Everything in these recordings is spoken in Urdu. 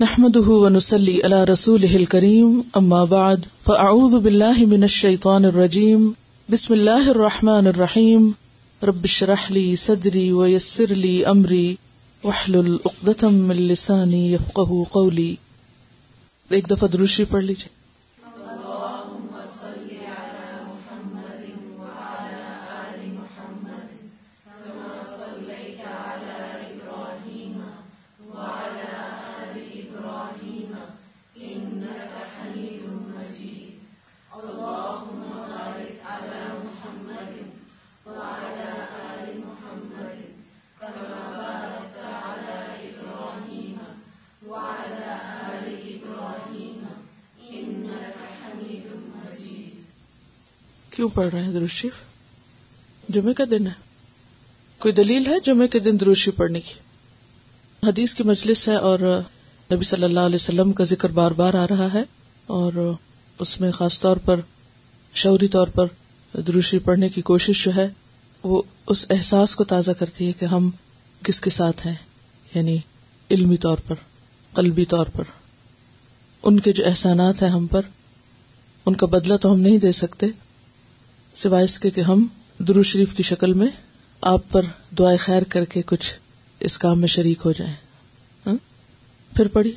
نحمده ونسلي على رسوله الكريم، أما بعد، فأعوذ بالله من الشيطان الرجيم. بسم الله الرحمن الرحيم. رب اشرح لي صدري ويسر لي أمري. واحلل عقدة من لساني يفقه قولي. ایک دفعہ دروشی پڑھ لیجیے پڑھ رہے ہیں دروشیف جمعے کا دن ہے۔ کوئی دلیل ہے جمعے کے دن دروشی پڑھنے کی؟ حدیث کی مجلس ہے اور نبی صلی اللہ علیہ وسلم کا ذکر بار بار آ رہا ہے اور اس میں خاص طور پر شعوری طور پر دروشی پڑھنے کی کوشش جو ہے وہ اس احساس کو تازہ کرتی ہے کہ ہم کس کے ساتھ ہیں یعنی علمی طور پر، قلبی طور پر۔ ان کے جو احسانات ہیں ہم پر، ان کا بدلہ تو ہم نہیں دے سکتے۔ سوائے اس کے کہ ہم درو شریف کی شکل میں آپ پر دعائیں خیر کر کے کچھ اس کام میں شریک ہو جائیں ہاں؟ پھر پڑھی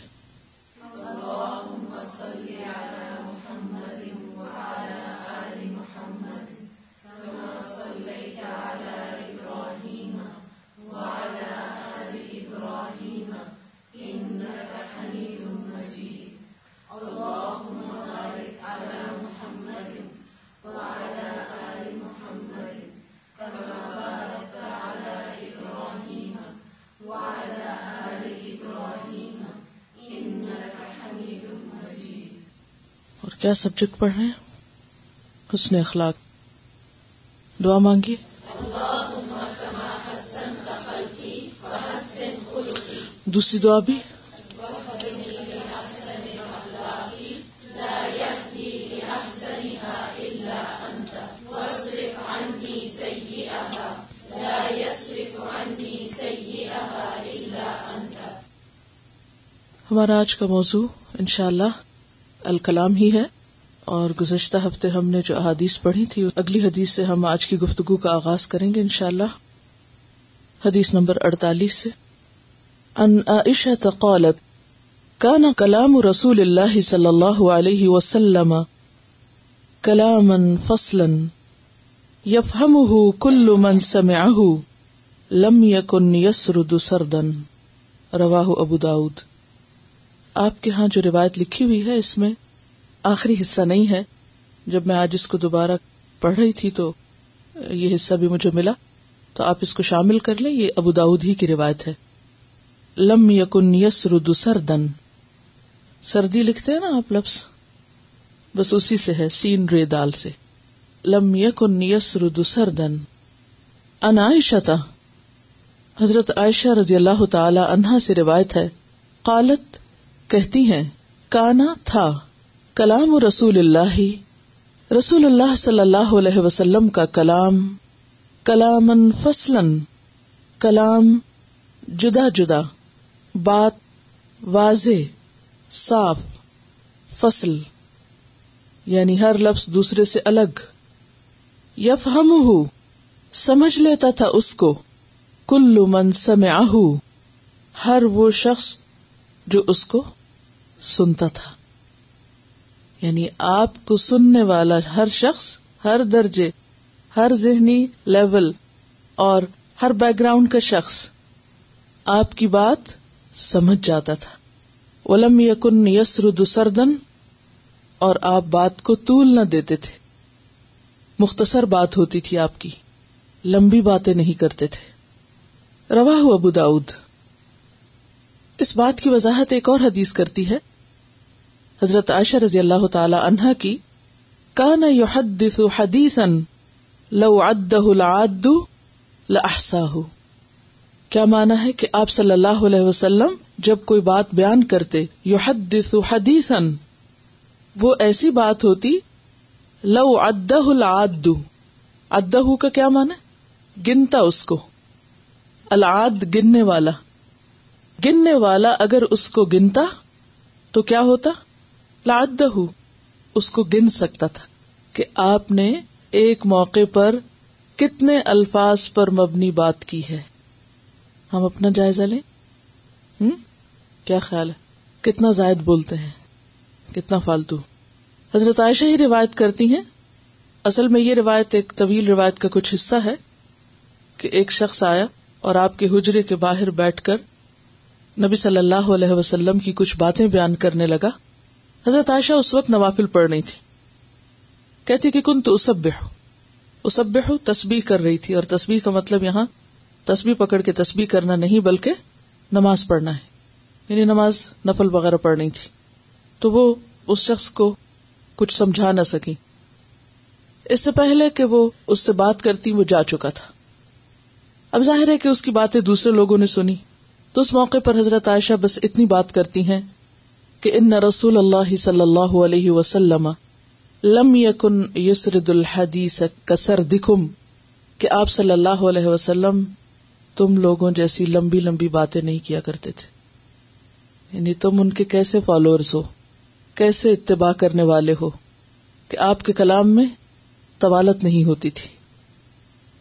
کیا سبجیکٹ پڑھ رہے ہیں؟ حسن اخلاق۔ دعا مانگی دوسری دعا بھی۔ ہمارا آج کا موضوع انشاءاللہ اللہ الکلام ہی ہے۔ اور گزشتہ ہفتے ہم نے جو احادیث پڑھی تھی، اگلی حدیث سے ہم آج کی گفتگو کا آغاز کریں گے انشاءاللہ۔ حدیث نمبر اڑتالیس سے۔ ان عائشہ قالت، کان کلام رسول اللہ صلی اللہ علیہ وسلم کلاما فصلا يفهمه كل من سمعه لم يكن يسرد سردا۔ رواہ ابو داود۔ آپ کے ہاں جو روایت لکھی ہوئی ہے اس میں آخری حصہ نہیں ہے۔ جب میں آج اس کو دوبارہ پڑھ رہی تھی تو یہ حصہ بھی مجھے ملا۔ تو آپ اس کو شامل کر لیں، یہ ابو داود ہی کی روایت ہے۔ لم یکن یسرد سردن۔ سردی لکھتے ہیں نا آپ لفظ؟ بس اسی سے ہے، سین رے دال سے۔ لم یکن یسرد سردن۔ ان عائشہ، حضرت عائشہ رضی اللہ تعالی عنہا سے روایت ہے۔ قالت، کہتی ہیں، کانا تھا۔ کلام رسول اللہ رسول اللہ صلی اللہ علیہ وسلم کا کلام کلام فصلن کلام جدا جدا، بات واضح، صاف، فصل یعنی ہر لفظ دوسرے سے الگ۔ یف ہم سمجھ لیتا تھا اس کو۔ کل من سمعہ ہر وہ شخص جو اس کو سنتا تھا۔ یعنی آپ کو سننے والا ہر شخص، ہر درجے، ہر ذہنی لیول اور ہر بیک گراؤنڈ کا شخص۔ آپ کی بات سمجھ جاتا تھا۔ ولم یقن یسرد سردن اور آپ بات کو طول نہ دیتے تھے۔ مختصر بات ہوتی تھی آپ کی۔ لمبی باتیں نہیں کرتے تھے۔ روا ابو داؤد۔ اس بات کی وضاحت ایک اور حدیث کرتی ہے۔ حضرت عائشہ رضی اللہ تعالی عنہا کی، کان یحدث حدیثا لو عدہ العاد لاحصاه کیا مانا ہے کہ آپ صلی اللہ علیہ وسلم جب کوئی بات بیان کرتے، یحدث حدیثا وہ ایسی بات ہوتی، لو عدہ العاد عدہ کا کیا مانا گنتا اس کو العاد گننے والا۔ گننے والا اگر اس کو گنتا تو کیا ہوتا؟ لاد اس کو گن سکتا تھا کہ آپ نے ایک موقع پر کتنے الفاظ پر مبنی بات کی ہے۔ ہم اپنا جائزہ لیں؟ ہم؟ کیا خیال ہے؟ کتنا زائد بولتے ہیں؟ کتنا فالتو۔ حضرت عائشہ ہی روایت کرتی ہیں۔ اصل میں یہ روایت ایک طویل روایت کا کچھ حصہ ہے کہ ایک شخص آیا اور آپ کے حجرے کے باہر بیٹھ کر نبی صلی اللہ علیہ وسلم کی کچھ باتیں بیان کرنے لگا۔ حضرت عائشہ اس وقت نوافل پڑھ رہی تھی۔ کہتی کہ کن تو اسب ہو اسب تسبیح کر رہی تھی اور تسبیح کا مطلب یہاں تسبیح پکڑ کے تسبیح کرنا نہیں بلکہ نماز پڑھنا ہے۔ یعنی نماز نفل وغیرہ پڑھنی تھی۔ تو وہ اس شخص کو کچھ سمجھا نہ سکی۔ اس سے پہلے کہ وہ اس سے بات کرتی وہ جا چکا تھا۔ اب ظاہر ہے کہ اس کی باتیں دوسرے لوگوں نے سنی۔ تو اس موقع پر حضرت عائشہ بس اتنی بات کرتی ہیں کہ ان رسول اللہ صلی اللہ علیہ وسلم لم یکن یسرد الحدیث کسر دکھم کہ آپ صلی اللہ علیہ وسلم تم لوگوں جیسی لمبی لمبی باتیں نہیں کیا کرتے تھے۔ یعنی تم ان کے کیسے فالوورز ہو؟ کیسے اتباع کرنے والے ہو؟ کہ آپ کے کلام میں طوالت نہیں ہوتی تھی۔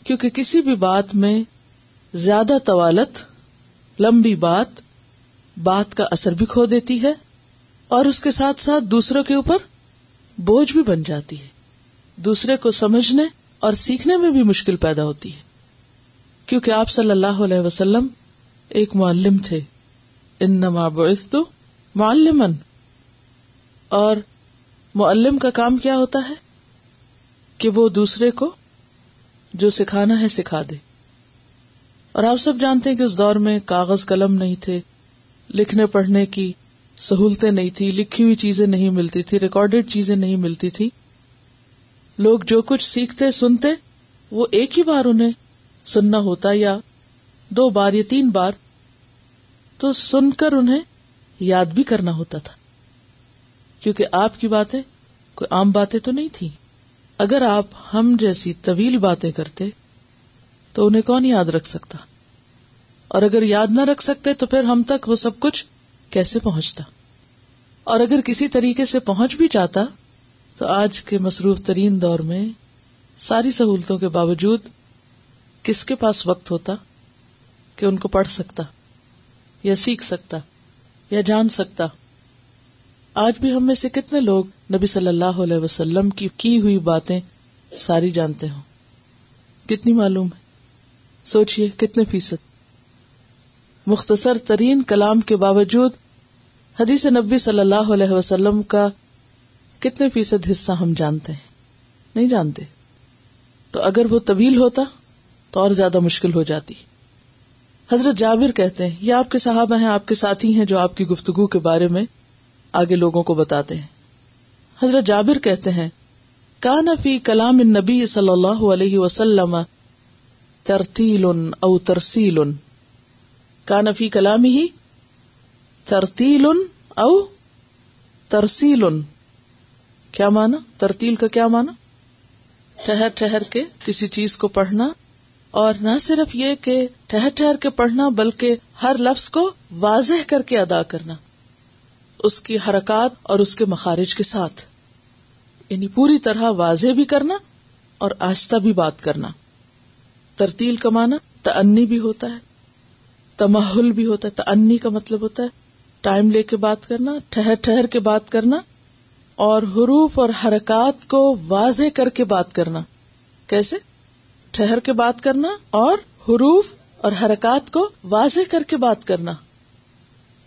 کیونکہ کسی بھی بات میں زیادہ طوالت، لمبی بات بات کا اثر بھی کھو دیتی ہے۔ اور اس کے ساتھ ساتھ دوسروں کے اوپر بوجھ بھی بن جاتی ہے۔ دوسرے کو سمجھنے اور سیکھنے میں بھی مشکل پیدا ہوتی ہے۔ کیونکہ آپ صلی اللہ علیہ وسلم ایک معلم تھے۔ انما بعثت معلمن اور معلم کا کام کیا ہوتا ہے؟ کہ وہ دوسرے کو جو سکھانا ہے سکھا دے۔ اور آپ سب جانتے ہیں کہ اس دور میں کاغذ قلم نہیں تھے۔ لکھنے پڑھنے کی سہولتیں نہیں تھی، لکھی ہوئی چیزیں نہیں ملتی تھی ریکارڈیڈ چیزیں نہیں ملتی تھی۔ لوگ جو کچھ سیکھتے، سنتے، وہ ایک ہی بار انہیں سننا ہوتا یا دو بار یا تین بار، تو سن کر انہیں یاد بھی کرنا ہوتا تھا۔ کیونکہ آپ کی باتیں کوئی عام باتیں تو نہیں تھی اگر آپ ہم جیسی طویل باتیں کرتے، تو انہیں کون یاد رکھ سکتا؟ اور اگر یاد نہ رکھ سکتے، تو پھر ہم تک وہ سب کچھ کیسے پہنچتا؟ اور اگر کسی طریقے سے پہنچ بھی جاتا، تو آج کے مصروف ترین دور میں ساری سہولتوں کے باوجود کس کے پاس وقت ہوتا کہ ان کو پڑھ سکتا یا سیکھ سکتا یا جان سکتا؟ آج بھی ہم میں سے کتنے لوگ نبی صلی اللہ علیہ وسلم کی کی ہوئی باتیں ساری جانتے ہوں؟ کتنی معلوم ہے؟ سوچئے کتنے فیصد؟ مختصر ترین کلام کے باوجود حدیث نبی صلی اللہ علیہ وسلم کا کتنے فیصد حصہ ہم جانتے ہیں؟ نہیں جانتے۔ تو اگر وہ طویل ہوتا تو اور زیادہ مشکل ہو جاتی۔ حضرت جابر کہتے ہیں، یہ آپ کے صحابہ ہیں، آپ کے ساتھی ہیں جو آپ کی گفتگو کے بارے میں آگے لوگوں کو بتاتے ہیں۔ حضرت جابر کہتے ہیں کا نفی کلام نبی صلی اللہ علیہ وسلم ترتیل او ترسیل۔ کا نفی کلام ہی ترتیل او ترسیل کیا مانا؟ ترتیل کا کیا مانا؟ ٹہر ٹہر کے کسی چیز کو پڑھنا اور نہ صرف یہ کہ ٹہر ٹہر کے پڑھنا بلکہ ہر لفظ کو واضح کر کے ادا کرنا، اس کی حرکات اور اس کے مخارج کے ساتھ یعنی پوری طرح واضح بھی کرنا اور آہستہ بھی بات کرنا۔ ترتیل کا مانا تنی بھی ہوتا ہے۔ تمہل بھی ہوتا ہے تنی کا مطلب ہوتا ہے۔ ٹائم لے کے بات کرنا ٹہر ٹہر کے بات کرنا، اور حروف اور حرکات کو واضح کر کے بات کرنا۔ کیسے؟ ٹھہر کے بات کرنا اور حروف اور حرکات کو واضح کر کے بات کرنا۔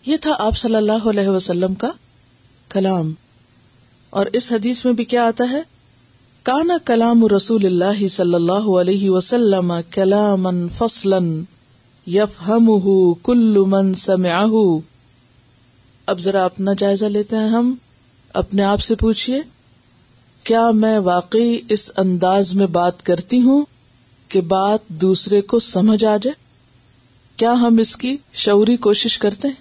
یہ تھا آپ صلی اللہ علیہ وسلم کا کلام۔ اور اس حدیث میں بھی کیا آتا ہے؟ کانا کلام رسول اللہ صلی اللہ علیہ وسلم کلام فصلن یف ہم کل من سمع اب ذرا اپنا جائزہ لیتے ہیں ہم، اپنے آپ سے پوچھیے کیا میں واقعی اس انداز میں بات کرتی ہوں کہ بات دوسرے کو سمجھ آ جائے؟ کیا ہم اس کی شعوری کوشش کرتے ہیں؟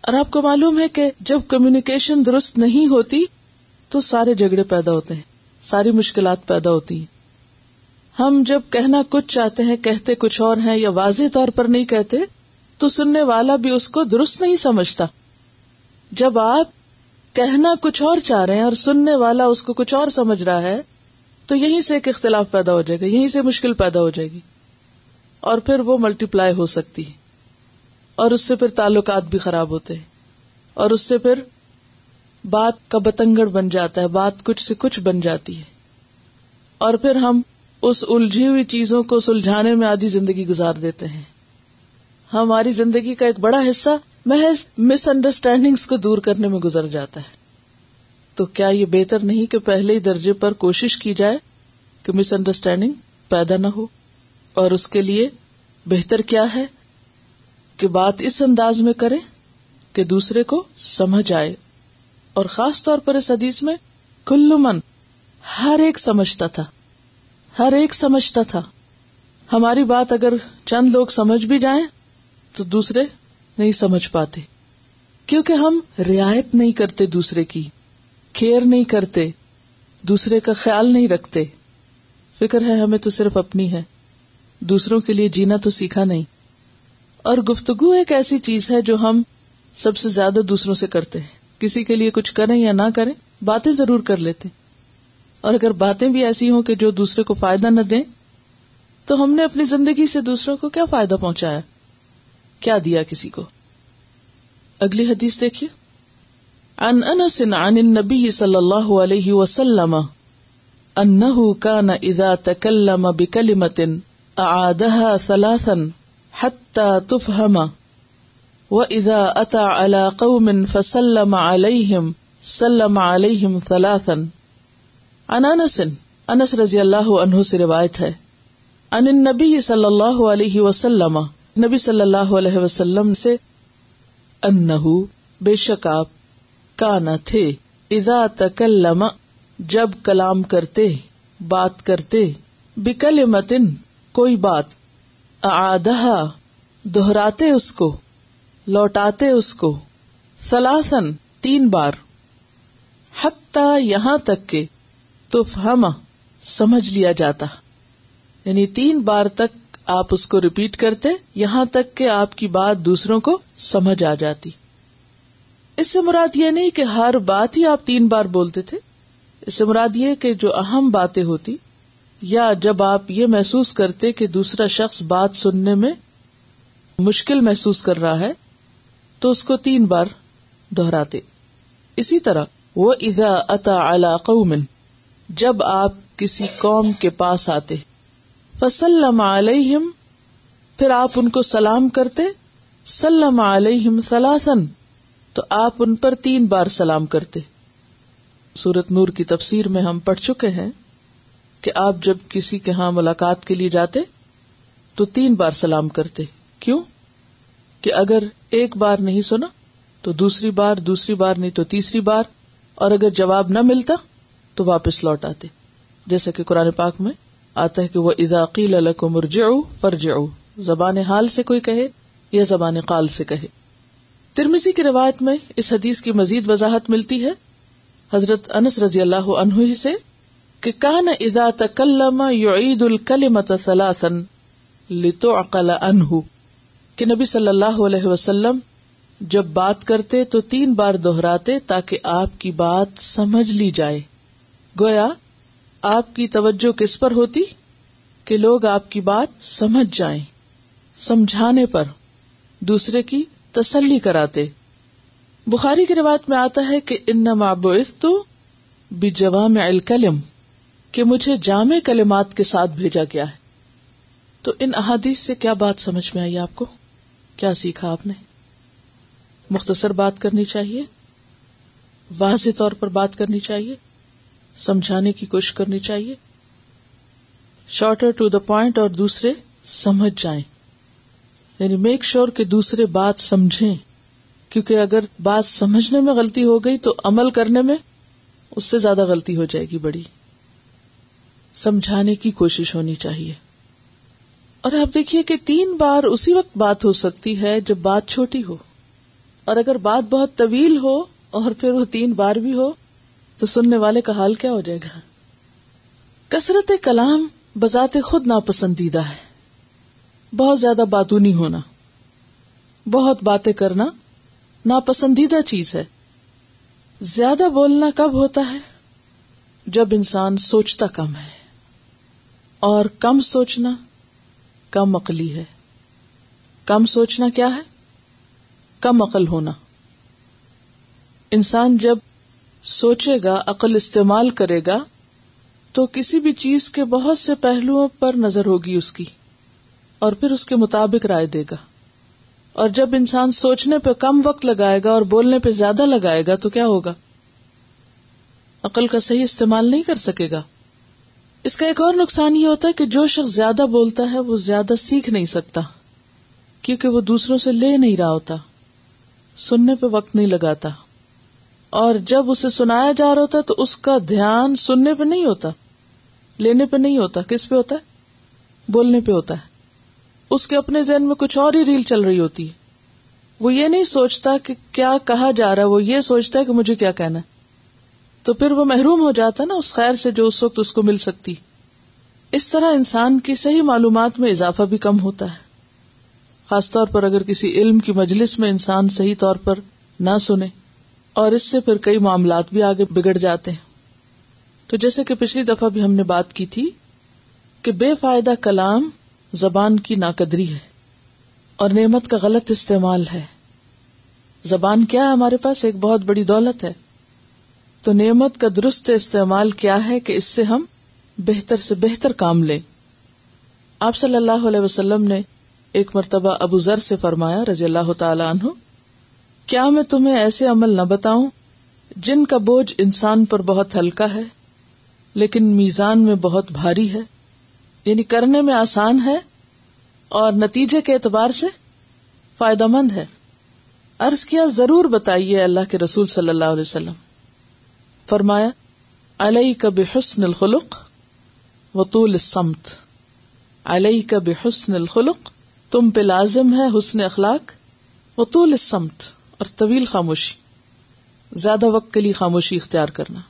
اور آپ کو معلوم ہے کہ جب کمیونیکیشن درست نہیں ہوتی تو سارے جھگڑے پیدا ہوتے ہیں، ساری مشکلات پیدا ہوتی ہیں۔ ہم جب کہنا کچھ چاہتے ہیں، کہتے کچھ اور ہیں یا واضح طور پر نہیں کہتے، تو سننے والا بھی اس کو درست نہیں سمجھتا۔ جب آپ کہنا کچھ اور چاہ رہے ہیں اور سننے والا اس کو کچھ اور سمجھ رہا ہے، تو یہیں سے ایک اختلاف پیدا ہو جائے گا، یہیں سے مشکل پیدا ہو جائے گی۔ اور پھر وہ ملٹی پلائی ہو سکتی ہے۔ اور اس سے پھر تعلقات بھی خراب ہوتے ہیں۔ اور اس سے پھر بات کا بتنگڑ بن جاتا ہے، بات کچھ سے کچھ بن جاتی ہے۔ اور پھر ہم اس الجھی ہوئی چیزوں کو سلجھانے میں آدھی زندگی گزار دیتے ہیں۔ ہماری زندگی کا ایک بڑا حصہ محض مس انڈرسٹینڈنگ کو دور کرنے میں گزر جاتا ہے۔ تو کیا یہ بہتر نہیں کہ پہلے ہی درجے پر کوشش کی جائے کہ مس انڈرسٹینڈنگ پیدا نہ ہو؟ اور اس کے لیے بہتر کیا ہے کہ بات اس انداز میں کرے کہ دوسرے کو سمجھ آئے۔ اور خاص طور پر اس حدیث میں کل من ہر ایک سمجھتا تھا۔ ہر ایک سمجھتا تھا۔ ہماری بات اگر چند لوگ سمجھ بھی جائیں، تو دوسرے نہیں سمجھ پاتے۔ کیونکہ ہم رعایت نہیں کرتے دوسرے کی، کیئر نہیں کرتے، دوسرے کا خیال نہیں رکھتے۔ فکر ہے، ہمیں تو صرف اپنی ہے۔ دوسروں کے لیے جینا تو سیکھا نہیں۔ اور گفتگو ایک ایسی چیز ہے جو ہم سب سے زیادہ دوسروں سے کرتے ہیں۔ کسی کے لیے کچھ کریں یا نہ کریں، باتیں ضرور کر لیتے۔ اور اگر باتیں بھی ایسی ہوں کہ جو دوسرے کو فائدہ نہ دیں، تو ہم نے اپنی زندگی سے دوسروں کو کیا فائدہ پہنچایا؟ کیا دیا کسی کو؟ اگلی حدیث دیکھیے۔ ان انس عن النبی صلی اللہ علیہ وسلم انه كان اذا تكلم بكلمه اعادها ثلاثا حتى تفهم واذا اتى على قوم فسلم عليهم سلم عليهم ثلاثا۔ عن انس رضی اللہ عنہ سے روایت ہے۔ ان النبی صلی اللہ علیہ وسلم، نبی صلی اللہ علیہ وسلم سے انہو، بے شک آپ، کانا تھے، اذا تکلم، جب کلام کرتے، بات کرتے، بکلمتن، کوئی بات اعادہا دہراتے اس کو، لوٹاتے اس کو سلاسن تین بار، حتیٰ یہاں تک کہ تو سمجھ لیا جاتا۔ یعنی تین بار تک آپ اس کو ریپیٹ کرتے، یہاں تک کہ آپ کی بات دوسروں کو سمجھ آ جاتی۔ اس سے مراد یہ نہیں کہ ہر بات ہی آپ تین بار بولتے تھے۔ اس سے مراد یہ کہ جو اہم باتیں ہوتی، یا جب آپ یہ محسوس کرتے کہ دوسرا شخص بات سننے میں مشکل محسوس کر رہا ہے، تو اس کو تین بار دہراتے۔ اسی طرح وہ ادا اتا اعلی قومن جب آپ کسی قوم کے پاس آتے۔ فسلم علیہم پھر آپ ان کو سلام کرتے۔ سلم علیہم سلاسن تو آپ ان پر تین بار سلام کرتے۔ سورت نور کی تفسیر میں ہم پڑھ چکے ہیں کہ آپ جب کسی کے ہاں ملاقات کے لیے جاتے، تو تین بار سلام کرتے۔ کیوں؟ کہ اگر ایک بار نہیں سنا، تو دوسری بار دوسری بار نہیں، تو تیسری بار۔ اور اگر جواب نہ ملتا تو واپس لوٹ آتے۔ جیسے کہ قرآن پاک میں آتا ہے کہ وہ اداقیل مرجع فرجع زبان حال سے کوئی کہے یا زبان قال سے کہے۔ ترمیزی کی روایت میں اس حدیث کی مزید وضاحت ملتی ہے۔ حضرت انس رضی اللہ عنہ ہی سے کہ کان اذا تکلم یعید الکلمت ثلاثا لتعقل عنہ۔ کہ نبی صلی اللہ علیہ وسلم جب بات کرتے تو تین بار دہراتے تاکہ آپ کی بات سمجھ لی جائے۔ گویا، آپ کی توجہ کس پر ہوتی؟ کہ لوگ آپ کی بات سمجھ جائیں، سمجھانے پر، دوسرے کی تسلی کراتے۔ بخاری کی روایت میں آتا ہے کہ ان تو بجوام الکلم، کہ مجھے جامع کلمات کے ساتھ بھیجا گیا ہے۔ تو ان احادیث سے کیا بات سمجھ میں آئی آپ کو؟ کیا سیکھا آپ نے؟ مختصر بات کرنی چاہیے؟ واضح طور پر بات کرنی چاہیے؟ سمجھانے کی کوشش کرنی چاہیے۔ شارٹر ٹو دا پوائنٹ اور دوسرے سمجھ جائیں۔ یعنی میک شیور کہ دوسرے بات سمجھیں۔ کیونکہ اگر بات سمجھنے میں غلطی ہو گئی تو عمل کرنے میں اس سے زیادہ غلطی ہو جائے گی بڑی۔ سمجھانے کی کوشش ہونی چاہیے۔ اور آپ دیکھیے کہ تین بار اسی وقت بات ہو سکتی ہے جب بات چھوٹی ہو۔ اور اگر بات بہت طویل ہو اور پھر وہ تین بار بھی ہو تو سننے والے کا حال کیا ہو جائے گا؟ کثرت کلام بذات خود ناپسندیدہ ہے۔ بہت زیادہ باتونی ہونا، بہت باتیں کرنا ناپسندیدہ چیز ہے۔ زیادہ بولنا کب ہوتا ہے؟ جب انسان سوچتا کم ہے، اور کم سوچنا کم عقلی ہے۔ کم سوچنا کیا ہے؟ کم عقل ہونا۔ انسان جب سوچے گا، عقل استعمال کرے گا، تو کسی بھی چیز کے بہت سے پہلوؤں پر نظر ہوگی اس کی، اور پھر اس کے مطابق رائے دے گا۔ اور جب انسان سوچنے پہ کم وقت لگائے گا اور بولنے پہ زیادہ لگائے گا، تو کیا ہوگا؟ عقل کا صحیح استعمال نہیں کر سکے گا۔ اس کا ایک اور نقصان یہ ہوتا ہے کہ جو شخص زیادہ بولتا ہے، وہ زیادہ سیکھ نہیں سکتا، کیونکہ وہ دوسروں سے لے نہیں رہا ہوتا، سننے پہ وقت نہیں لگاتا۔ اور جب اسے سنایا جا رہا ہوتا ہے تو اس کا دھیان سننے پہ نہیں ہوتا، لینے پہ نہیں ہوتا۔ کس پہ ہوتا ہے؟ بولنے پہ ہوتا ہے۔ اس کے اپنے ذہن میں کچھ اور ہی ریل چل رہی ہوتی ہے۔ وہ یہ نہیں سوچتا کہ کیا کہا جا رہا ہے وہ یہ سوچتا ہے کہ مجھے کیا کہنا ہے۔ تو پھر وہ محروم ہو جاتا نا اس خیر سے جو اس وقت اس کو مل سکتی۔ اس طرح انسان کی صحیح معلومات میں اضافہ بھی کم ہوتا ہے۔ خاص طور پر اگر کسی علم کی مجلس میں انسان صحیح طور پر نہ سنے۔ اور اس سے پھر کئی معاملات بھی آگے بگڑ جاتے ہیں۔ تو جیسے کہ پچھلی دفعہ بھی ہم نے بات کی تھی کہ بے فائدہ کلام زبان کی ناقدری ہے اور نعمت کا غلط استعمال ہے۔ زبان کیا ہے ہمارے پاس؟ ایک بہت بڑی دولت ہے۔ تو نعمت کا درست استعمال کیا ہے کہ اس سے ہم بہتر سے بہتر کام لیں۔ آپ صلی اللہ علیہ وسلم نے ایک مرتبہ ابو ذر سے فرمایا رضی اللہ تعالی عنہ کیا میں تمہیں ایسے عمل نہ بتاؤں جن کا بوجھ انسان پر بہت ہلکا ہے، لیکن میزان میں بہت بھاری ہے؟ یعنی کرنے میں آسان ہے اور نتیجے کے اعتبار سے فائدہ مند ہے۔ ارض کیا ضرور بتائیے اللہ کے رسول صلی اللہ علیہ وسلم۔ فرمایا علیہ کا بحسن الخلق و طول السمت علیہ کا بحسن الخلق، تم پہ لازم ہے حسن اخلاق و طول السمت اور طویل خاموشی، زیادہ وقت کے لیے خاموشی اختیار کرنا۔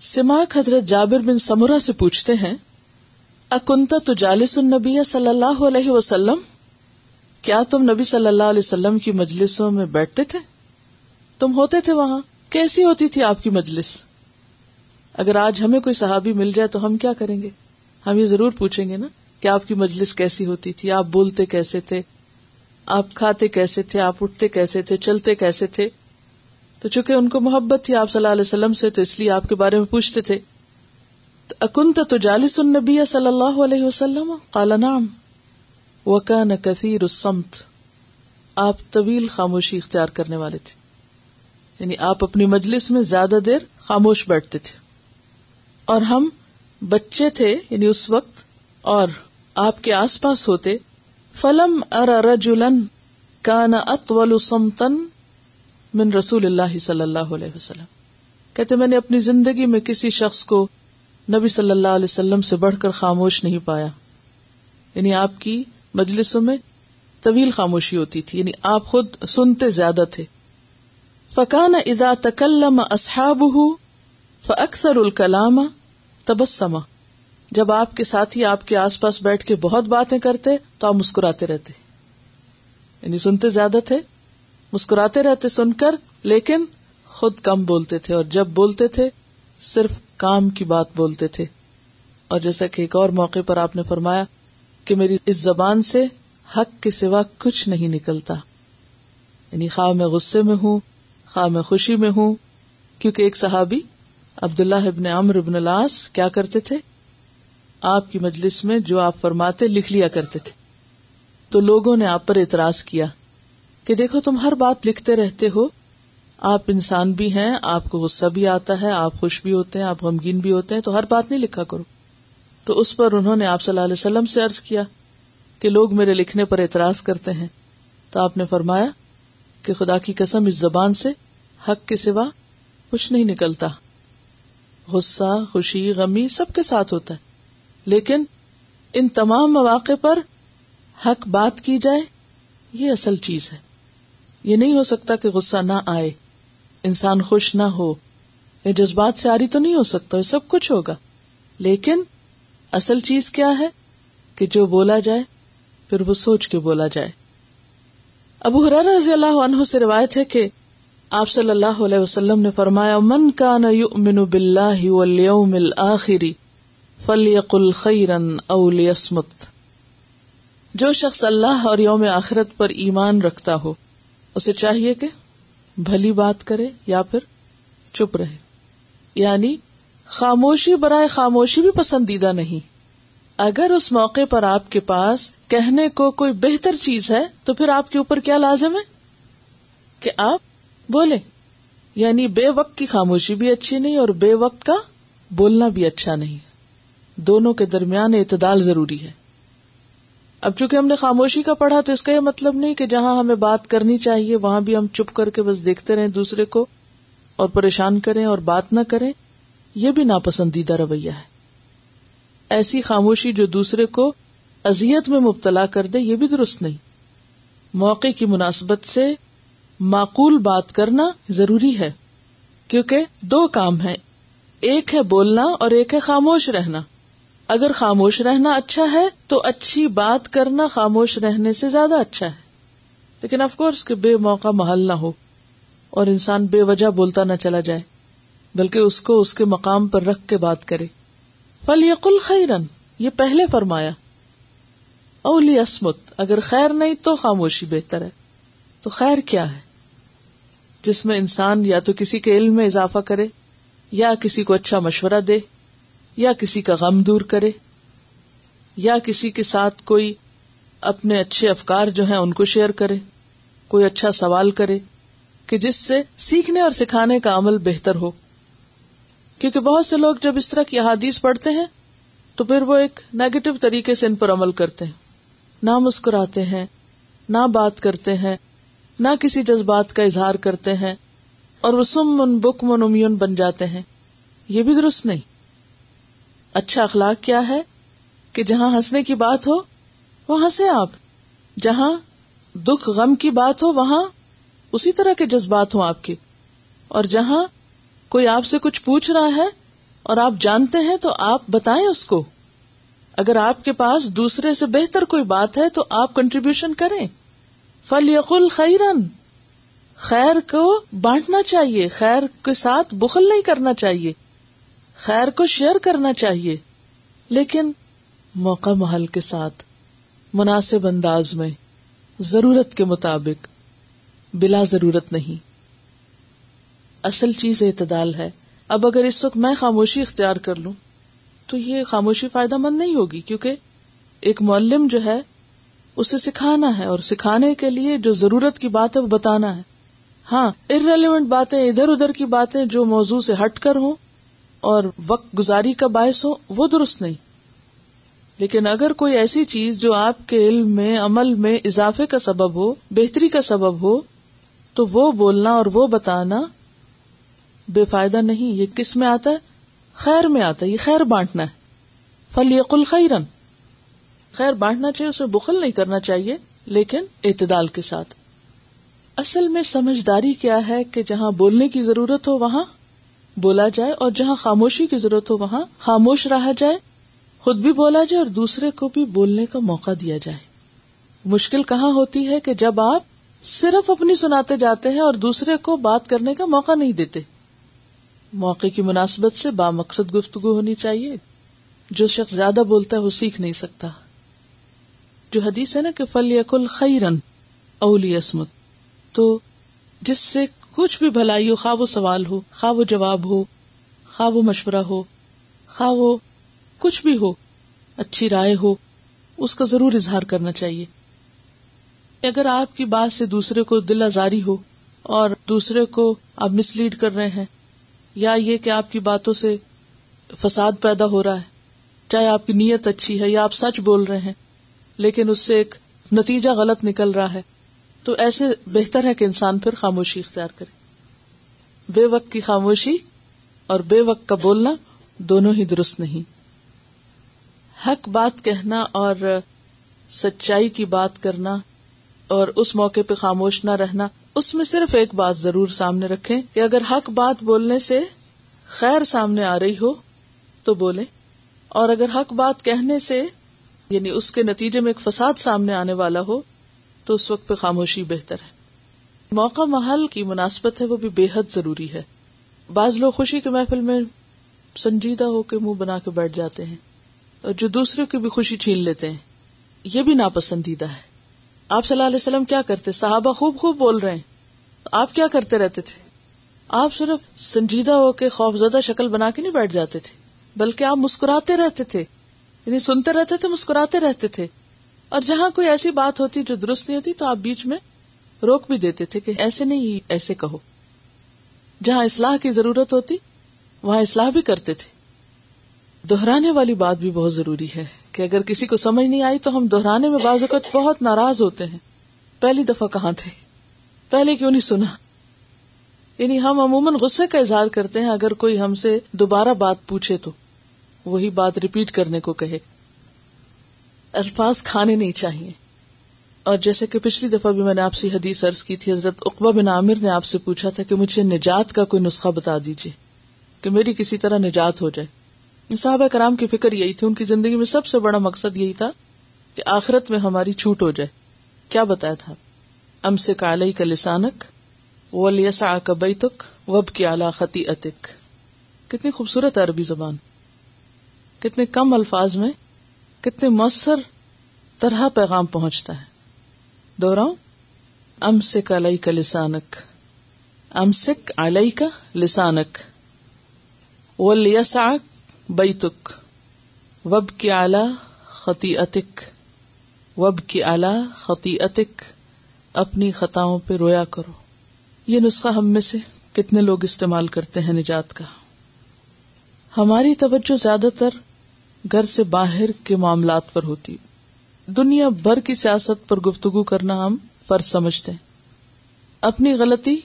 سماک حضرت جابر بن سمرا سے پوچھتے ہیں اکنتا تو جالس النبی صلی اللہ علیہ وسلم؟ کیا تم نبی صلی اللہ علیہ وسلم کی مجلسوں میں بیٹھتے تھے؟ تم ہوتے تھے وہاں، کیسی ہوتی تھی آپ کی مجلس؟ اگر آج ہمیں کوئی صحابی مل جائے تو ہم کیا کریں گے؟ ہم یہ ضرور پوچھیں گے نا، کہ آپ کی مجلس کیسی ہوتی تھی؟ آپ بولتے کیسے تھے؟ آپ کھاتے کیسے تھے؟ آپ اٹھتے کیسے تھے؟ چلتے کیسے تھے؟ تو چونکہ ان کو محبت تھی آپ صلی اللہ علیہ وسلم سے، تو اس لیے آپ کے بارے میں پوچھتے تھے۔ اکنت تو جالس النبی صلی اللہ علیہ وسلم؟ کالا نام وکان کثیر السمت آپ طویل خاموشی اختیار کرنے والے تھے۔ یعنی آپ اپنی مجلس میں زیادہ دیر خاموش بیٹھتے تھے۔ اور ہم بچے تھے یعنی اس وقت، اور آپ کے آس پاس ہوتے فلم ارجن کا نا سمتن من رسول اللہ صلی اللہ علیہ وسلم۔ کہتے میں نے اپنی زندگی میں کسی شخص کو نبی صلی اللہ علیہ وسلم سے بڑھ کر خاموش نہیں پایا۔ یعنی آپ کی مجلسوں میں طویل خاموشی ہوتی تھی یعنی آپ خود سنتے زیادہ تھے۔ فکان ادا تکلم اصحاب فاکثر الکلام تبسما جب آپ کے ساتھی آپ کے آس پاس بیٹھ کے بہت باتیں کرتے تو آپ مسکراتے رہتے۔ یعنی سنتے زیادہ تھے، مسکراتے رہتے سن کر، لیکن خود کم بولتے تھے اور جب بولتے تھے، صرف کام کی بات بولتے تھے۔ اور جیسا کہ ایک اور موقع پر آپ نے فرمایا کہ میری اس زبان سے حق کے سوا کچھ نہیں نکلتا۔ یعنی خواہ میں غصے میں ہوں، خواہ میں خوشی میں ہوں، کیونکہ ایک صحابی، عبداللہ ابن عمر ابن العاص، کیا کرتے تھے؟ آپ کی مجلس میں جو آپ فرماتے لکھ لیا کرتے تھے۔ تو لوگوں نے آپ پر اعتراض کیا کہ دیکھو تم ہر بات لکھتے رہتے ہو۔ آپ انسان بھی ہیں، آپ کو غصہ بھی آتا ہے، آپ خوش بھی ہوتے ہیں، آپ غمگین بھی ہوتے ہیں، تو ہر بات نہیں لکھا کرو۔ تو اس پر انہوں نے آپ صلی اللہ علیہ وسلم سے عرض کیا کہ لوگ میرے لکھنے پر اعتراض کرتے ہیں۔ تو آپ نے فرمایا کہ خدا کی قسم اس زبان سے حق کے سوا کچھ نہیں نکلتا۔ غصہ، خوشی، غمی سب کے ساتھ ہوتا ہے۔ لیکن ان تمام مواقع پر حق بات کی جائے، یہ اصل چیز ہے۔ یہ نہیں ہو سکتا کہ غصہ نہ آئے، انسان خوش نہ ہو یہ جذبات سے آری تو نہیں ہو سکتا، یہ سب کچھ ہوگا۔ لیکن اصل چیز کیا ہے؟ کہ جو بولا جائے، پھر وہ سوچ کے بولا جائے۔ ابو حرار رضی اللہ عنہ سے روایت ہے کہ آپ صلی اللہ علیہ وسلم نے فرمایا، من کا نؤمن باللہ والیوم الآخر فلیقل خیرن او لیسمت جو شخص اللہ اور یوم آخرت پر ایمان رکھتا ہو، اسے چاہیے کہ بھلی بات کرے یا پھر چپ رہے۔ یعنی خاموشی برائے خاموشی بھی پسندیدہ نہیں۔ اگر اس موقع پر آپ کے پاس کہنے کو کوئی بہتر چیز ہے، تو پھر آپ کے اوپر کیا لازم ہے؟ کہ آپ بولے یعنی بے وقت کی خاموشی بھی اچھی نہیں اور بے وقت کا بولنا بھی اچھا نہیں۔ دونوں کے درمیان اعتدال ضروری ہے۔ اب چونکہ ہم نے خاموشی کا پڑھا تو اس کا یہ مطلب نہیں کہ جہاں ہمیں بات کرنی چاہیے وہاں بھی ہم چپ کر کے بس دیکھتے رہیں دوسرے کو اور پریشان کریں اور بات نہ کریں، یہ بھی ناپسندیدہ رویہ ہے۔ ایسی خاموشی جو دوسرے کو ازیت میں مبتلا کر دے، یہ بھی درست نہیں۔ موقع کی مناسبت سے معقول بات کرنا ضروری ہے، کیونکہ دو کام ہے ایک ہے بولنا اور ایک ہے خاموش رہنا۔ اگر خاموش رہنا اچھا ہے تو اچھی بات کرنا خاموش رہنے سے زیادہ اچھا ہے۔ لیکن آف کورس کہ بے موقع محل نہ ہو اور انسان بے وجہ بولتا نہ چلا جائے، بلکہ اس کو اس کے مقام پر رکھ کے بات کرے۔ فل یقل خیرن یہ پہلے فرمایا۔ اولی اسمت اگر خیر نہیں تو خاموشی بہتر ہے۔ تو خیر کیا ہے؟ جس میں انسان یا تو کسی کے علم میں اضافہ کرے یا کسی کو اچھا مشورہ دے۔ یا کسی کا غم دور کرے، یا کسی کے ساتھ کوئی اپنے اچھے افکار جو ہیں ان کو شیئر کرے، کوئی اچھا سوال کرے کہ جس سے سیکھنے اور سکھانے کا عمل بہتر ہو۔ کیونکہ بہت سے لوگ جب اس طرح کی حادیث پڑھتے ہیں، تو پھر وہ ایک نیگیٹو طریقے سے ان پر عمل کرتے ہیں۔ نہ مسکراتے ہیں، نہ بات کرتے ہیں، نہ کسی جذبات کا اظہار کرتے ہیں اور وہ سم من بک من امیون بن جاتے ہیں۔ یہ بھی درست نہیں۔ اچھا اخلاق کیا ہے کہ جہاں ہنسنے کی بات ہو، وہ ہنسے آپ۔ جہاں دکھ، غم کی بات ہو، وہاں اسی طرح کے جذبات ہوں آپ کے۔ اور جہاں کوئی آپ سے کچھ پوچھ رہا ہے اور آپ جانتے ہیں، تو آپ بتائیں اس کو۔ اگر آپ کے پاس دوسرے سے بہتر کوئی بات ہے، تو آپ کنٹریبیوشن کریں۔ فل یقل خیرن خیر کو بانٹنا چاہیے، خیر کے ساتھ بخل نہیں کرنا چاہیے۔ خیر کو شیئر کرنا چاہیے، لیکن موقع محل کے ساتھ، مناسب انداز میں، ضرورت کے مطابق، بلا ضرورت نہیں۔ اصل چیز اعتدال ہے۔ اب اگر اس وقت میں خاموشی اختیار کر لوں، تو یہ خاموشی فائدہ مند نہیں ہوگی، کیونکہ ایک معلم جو ہے، اسے سکھانا ہے اور سکھانے کے لیے جو ضرورت کی بات ہے، وہ بتانا ہے۔ ہاں ارریلیونٹ باتیں ادھر ادھر کی باتیں جو موضوع سے ہٹ کر ہوں اور وقت گزاری کا باعث ہو، وہ درست نہیں۔ لیکن اگر کوئی ایسی چیز جو آپ کے علم میں، عمل میں اضافے کا سبب ہو، بہتری کا سبب ہو، تو وہ بولنا اور وہ بتانا بے فائدہ نہیں۔ یہ کس میں آتا ہے؟ خیر میں آتا ہے۔ یہ خیر بانٹنا ہے۔ فل یقل خیرن خیر بانٹنا چاہیے، اسے بخل نہیں کرنا چاہیے، لیکن اعتدال کے ساتھ۔ اصل میں سمجھداری کیا ہے کہ جہاں بولنے کی ضرورت ہو، وہاں بولا جائے اور جہاں خاموشی کی ضرورت ہو وہاں خاموش رہا جائے، خود بھی بولا جائے اور دوسرے کو بھی بولنے کا موقع دیا جائے۔ مشکل کہاں ہوتی ہے کہ جب آپ صرف اپنی سناتے جاتے ہیں اور دوسرے کو بات کرنے کا موقع نہیں دیتے۔ موقع کی مناسبت سے با مقصد گفتگو ہونی چاہیے۔ جو شخص زیادہ بولتا ہے وہ سیکھ نہیں سکتا۔ جو حدیث ہے نا کہ فل یقل خیرن اولی اسمت تو جس سے کچھ بھی بھلائی ہو خواہ وہ سوال ہو، خواہ وہ جواب ہو، خواہ وہ مشورہ ہو، خواہ وہ کچھ بھی ہو، اچھی رائے ہو، اس کا ضرور اظہار کرنا چاہیے۔ اگر آپ کی بات سے دوسرے کو دل آزاری ہو اور دوسرے کو آپ مس لیڈ کر رہے ہیں، یا یہ کہ آپ کی باتوں سے فساد پیدا ہو رہا ہے، چاہے آپ کی نیت اچھی ہے یا آپ سچ بول رہے ہیں، لیکن اس سے ایک نتیجہ غلط نکل رہا ہے تو ایسے بہتر ہے کہ انسان پھر خاموشی اختیار کرے۔ بے وقت کی خاموشی اور بے وقت کا بولنا دونوں ہی درست نہیں۔ حق بات کہنا اور سچائی کی بات کرنا اور اس موقع پہ خاموش نہ رہنا، اس میں صرف ایک بات ضرور سامنے رکھیں کہ اگر حق بات بولنے سے خیر سامنے آ رہی ہو تو بولے اور اگر حق بات کہنے سے یعنی اس کے نتیجے میں ایک فساد سامنے آنے والا ہو تو اس وقت پہ خاموشی بہتر ہے۔ موقع محل کی مناسبت ہے، وہ بھی بے حد ضروری ہے۔ بعض لوگ خوشی کے محفل میں سنجیدہ ہو کے منہ بنا کے بیٹھ جاتے ہیں اور جو دوسروں کی بھی خوشی چھین لیتے ہیں۔ یہ بھی ناپسندیدہ ہے۔ آپ صلی اللہ علیہ وسلم کیا کرتے؟ صحابہ خوب خوب بول رہے ہیں۔ آپ کیا کرتے رہتے تھے؟ آپ صرف سنجیدہ ہو کے خوف زدہ شکل بنا کے نہیں بیٹھ جاتے تھے، بلکہ آپ مسکراتے رہتے تھے۔ یعنی سنتے رہتے تھے، مسکراتے رہتے تھے۔ اور جہاں کوئی ایسی بات ہوتی جو درست نہیں ہوتی تو آپ بیچ میں روک بھی دیتے تھے کہ ایسے نہیں، ایسے کہو۔ جہاں اصلاح کی ضرورت ہوتی، وہاں اصلاح بھی کرتے تھے۔ دہرانے والی بات بھی بہت ضروری ہے کہ اگر کسی کو سمجھ نہیں آئی تو ہم دہرانے میں بعض اوقات بہت ناراض ہوتے ہیں۔ پہلی دفعہ کہاں تھے؟ پہلے کیوں نہیں سنا؟ یعنی ہم عموماً غصے کا اظہار کرتے ہیں اگر کوئی ہم سے دوبارہ بات پوچھے تو۔ وہی بات ریپیٹ کرنے کو کہے۔ الفاظ کھانے نہیں چاہیے۔ اور جیسے کہ پچھلی دفعہ بھی میں نے آپ سے حدیث عرض کی تھی، حضرت اقبا بن عامر نے آپ سے پوچھا تھا کہ مجھے نجات کا کوئی نسخہ بتا دیجیے کہ میری کسی طرح نجات ہو جائے۔ صحابہ کرام کی فکر یہی تھی، ان کی زندگی میں سب سے بڑا مقصد یہی تھا کہ آخرت میں ہماری چھوٹ ہو جائے۔ کیا بتایا تھا؟ ام سے کالئی کا لسانک ولیسا کا بیتک وب کی اعلی خطی اتک کتنی خوبصورت عربی زبان۔ کتنے کم الفاظ میں کتنے مؤثر طرح پیغام پہنچتا ہے۔ دوہراؤ ام سک علیہ کا لسانک ام سک علیہ کا لسانک ولیسا بیتک وب کی اعلی خطی اتک وب کی اعلی خطی اتک اپنی خطاؤں پہ رویا کرو۔ یہ نسخہ ہم میں سے کتنے لوگ استعمال کرتے ہیں نجات کا۔ ہماری توجہ زیادہ تر گھر سے باہر کے معاملات پر ہوتی۔ دنیا بھر کی سیاست پر گفتگو کرنا ہم فرض سمجھتے ہیں۔ اپنی غلطی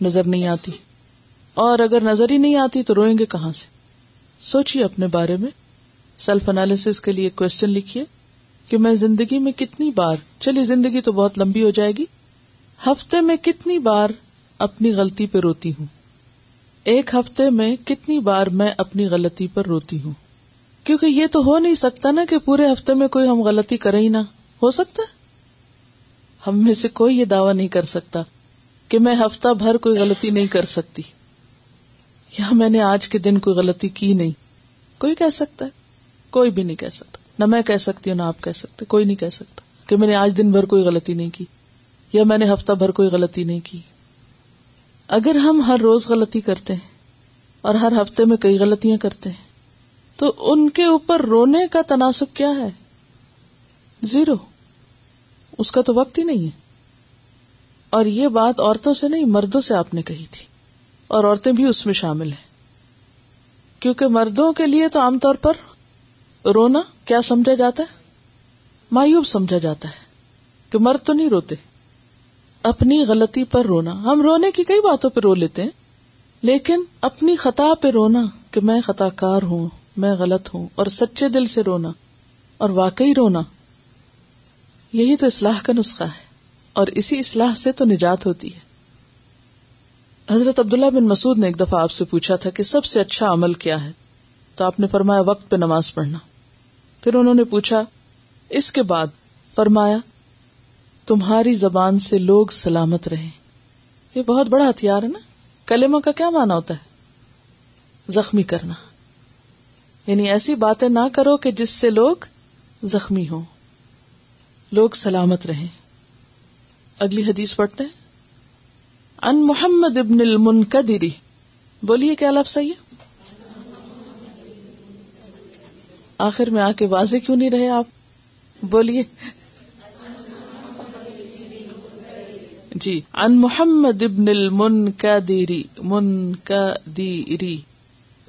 نظر نہیں آتی۔ اور اگر نظر ہی نہیں آتی تو روئیں گے کہاں سے؟ سوچیے اپنے بارے میں۔ سیلف انالیس کے لیے کوشچن لکھیے کہ میں زندگی میں کتنی بار، چلیے زندگی تو بہت لمبی ہو جائے گی۔ ہفتے میں کتنی بار اپنی غلطی پہ روتی ہوں؟ ایک ہفتے میں کتنی بار میں اپنی غلطی پر روتی ہوں؟ کیونکہ یہ تو ہو نہیں سکتا نا کہ پورے ہفتے میں کوئی ہم غلطی کرے ہی نہ۔ ہو سکتا ہم میں سے کوئی یہ دعوی نہیں کر سکتا کہ میں ہفتہ بھر کوئی غلطی نہیں کر سکتی۔ یا میں نے آج کے دن کوئی غلطی کی نہیں۔ کوئی کہہ سکتا ہے۔ کوئی بھی نہیں کہہ سکتا۔ نہ میں کہہ سکتی ہوں، نہ آپ کہہ سکتے۔ کوئی نہیں کہہ سکتا کہ میں نے آج دن بھر کوئی غلطی نہیں کی۔ یا میں نے ہفتہ بھر کوئی غلطی نہیں کی۔ اگر ہم ہر روز غلطی کرتے ہیں اور ہر ہفتے میں کئی غلطیاں کرتے ہیں تو ان کے اوپر رونے کا تناسب کیا ہے؟ زیرو۔ اس کا تو وقت ہی نہیں ہے۔ اور یہ بات عورتوں سے نہیں، مردوں سے آپ نے کہی تھی۔ اور عورتیں بھی اس میں شامل ہیں۔ کیونکہ مردوں کے لیے تو عام طور پر رونا کیا سمجھا جاتا ہے؟ مایوب سمجھا جاتا ہے کہ مرد تو نہیں روتے۔ اپنی غلطی پر رونا۔ ہم رونے کی کئی باتوں پہ رو لیتے ہیں، لیکن اپنی خطا پہ رونا کہ میں خطا کار ہوں۔ میں غلط ہوں اور سچے دل سے رونا اور واقعی رونا، یہی تو اصلاح کا نسخہ ہے اور اسی اصلاح سے تو نجات ہوتی ہے۔ حضرت عبداللہ بن مسعود نے ایک دفعہ آپ سے پوچھا تھا کہ سب سے اچھا عمل کیا ہے؟ تو آپ نے فرمایا وقت پہ نماز پڑھنا۔ پھر انہوں نے پوچھا، اس کے بعد؟ فرمایا، تمہاری زبان سے لوگ سلامت رہے یہ بہت بڑا ہتھیار ہے نا۔ کلمہ کا کیا مانا ہوتا ہے؟ زخمی کرنا۔ یعنی ایسی باتیں نہ کرو کہ جس سے لوگ زخمی ہوں۔ لوگ سلامت رہیں۔ اگلی حدیث پڑھتے ہیں۔ ان محمد ابن المنکدری بولیے کیا لفظ صحیح ہے آخر میں آ کے واضح کیوں نہیں رہے آپ؟ بولیے۔ جی ان محمد ابن المنکدری منکدری۔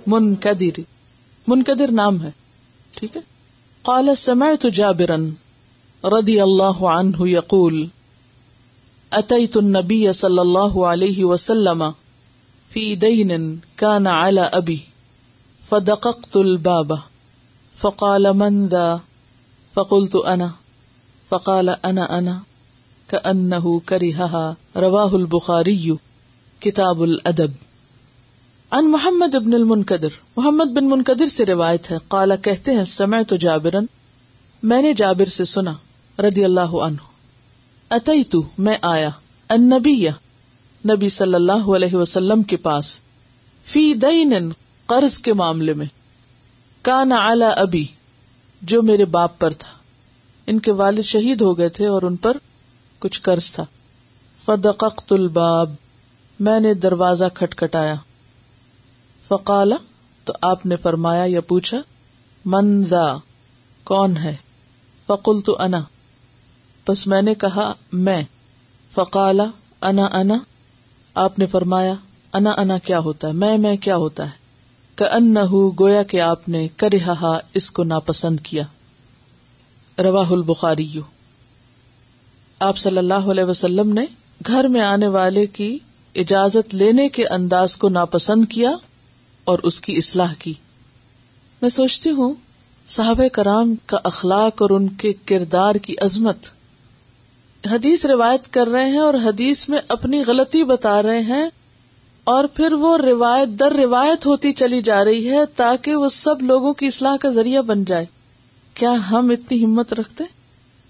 منکدری منقدر نام ہے، ٹھیک ہے؟ قال سمعت جابرا رضی اللہ عنہ یقول اتيت النبي صلى الله عليه وسلم في دين كان على ابي فدققت الباب، فقال من ذا؟ فقلت انا، فقال انا انا كانه كرهها رواه البخاري كتاب الادب۔ ان محمد ابن المنقدر محمد بن منقدر سے روایت ہے قالا کہتے ہیں سمے تو جابرن میں نے جابر سے سنا، رضی اللہ عنہ۔ اتئی تو میں آیا، النبی، نبی صلی اللہ علیہ وسلم کے پاس، فی دین، قرض کے معاملے میں۔ کانا اعلی ابھی جو میرے باپ پر تھا۔ ان کے والد شہید ہو گئے تھے اور ان پر کچھ قرض تھا۔ فدققت الباب، میں نے دروازہ کھٹکھٹایا۔ فقالا، تو آپ نے فرمایا یا پوچھا، من دا کون ہے؟ فقل تو انا۔ بس میں نے کہا، میں۔ فقالا، انا انا۔ آپ نے فرمایا، انا انا کیا ہوتا ہے؟ میں میں کیا ہوتا ہے؟ کہ ان گویا کہ آپ نے کرہا اس کو ناپسند کیا۔ رواہ البخاری۔ آپ صلی اللہ علیہ وسلم نے گھر میں آنے والے کی اجازت لینے کے انداز کو ناپسند کیا۔ اور اس کی اصلاح کی۔ میں سوچتی ہوں، صحابہ کرام کا اخلاق اور ان کے کردار کی عظمت۔ حدیث روایت کر رہے ہیں اور حدیث میں اپنی غلطی بتا رہے ہیں اور پھر وہ روایت در روایت ہوتی چلی جا رہی ہے تاکہ وہ سب لوگوں کی اصلاح کا ذریعہ بن جائے۔ کیا ہم اتنی ہمت رکھتے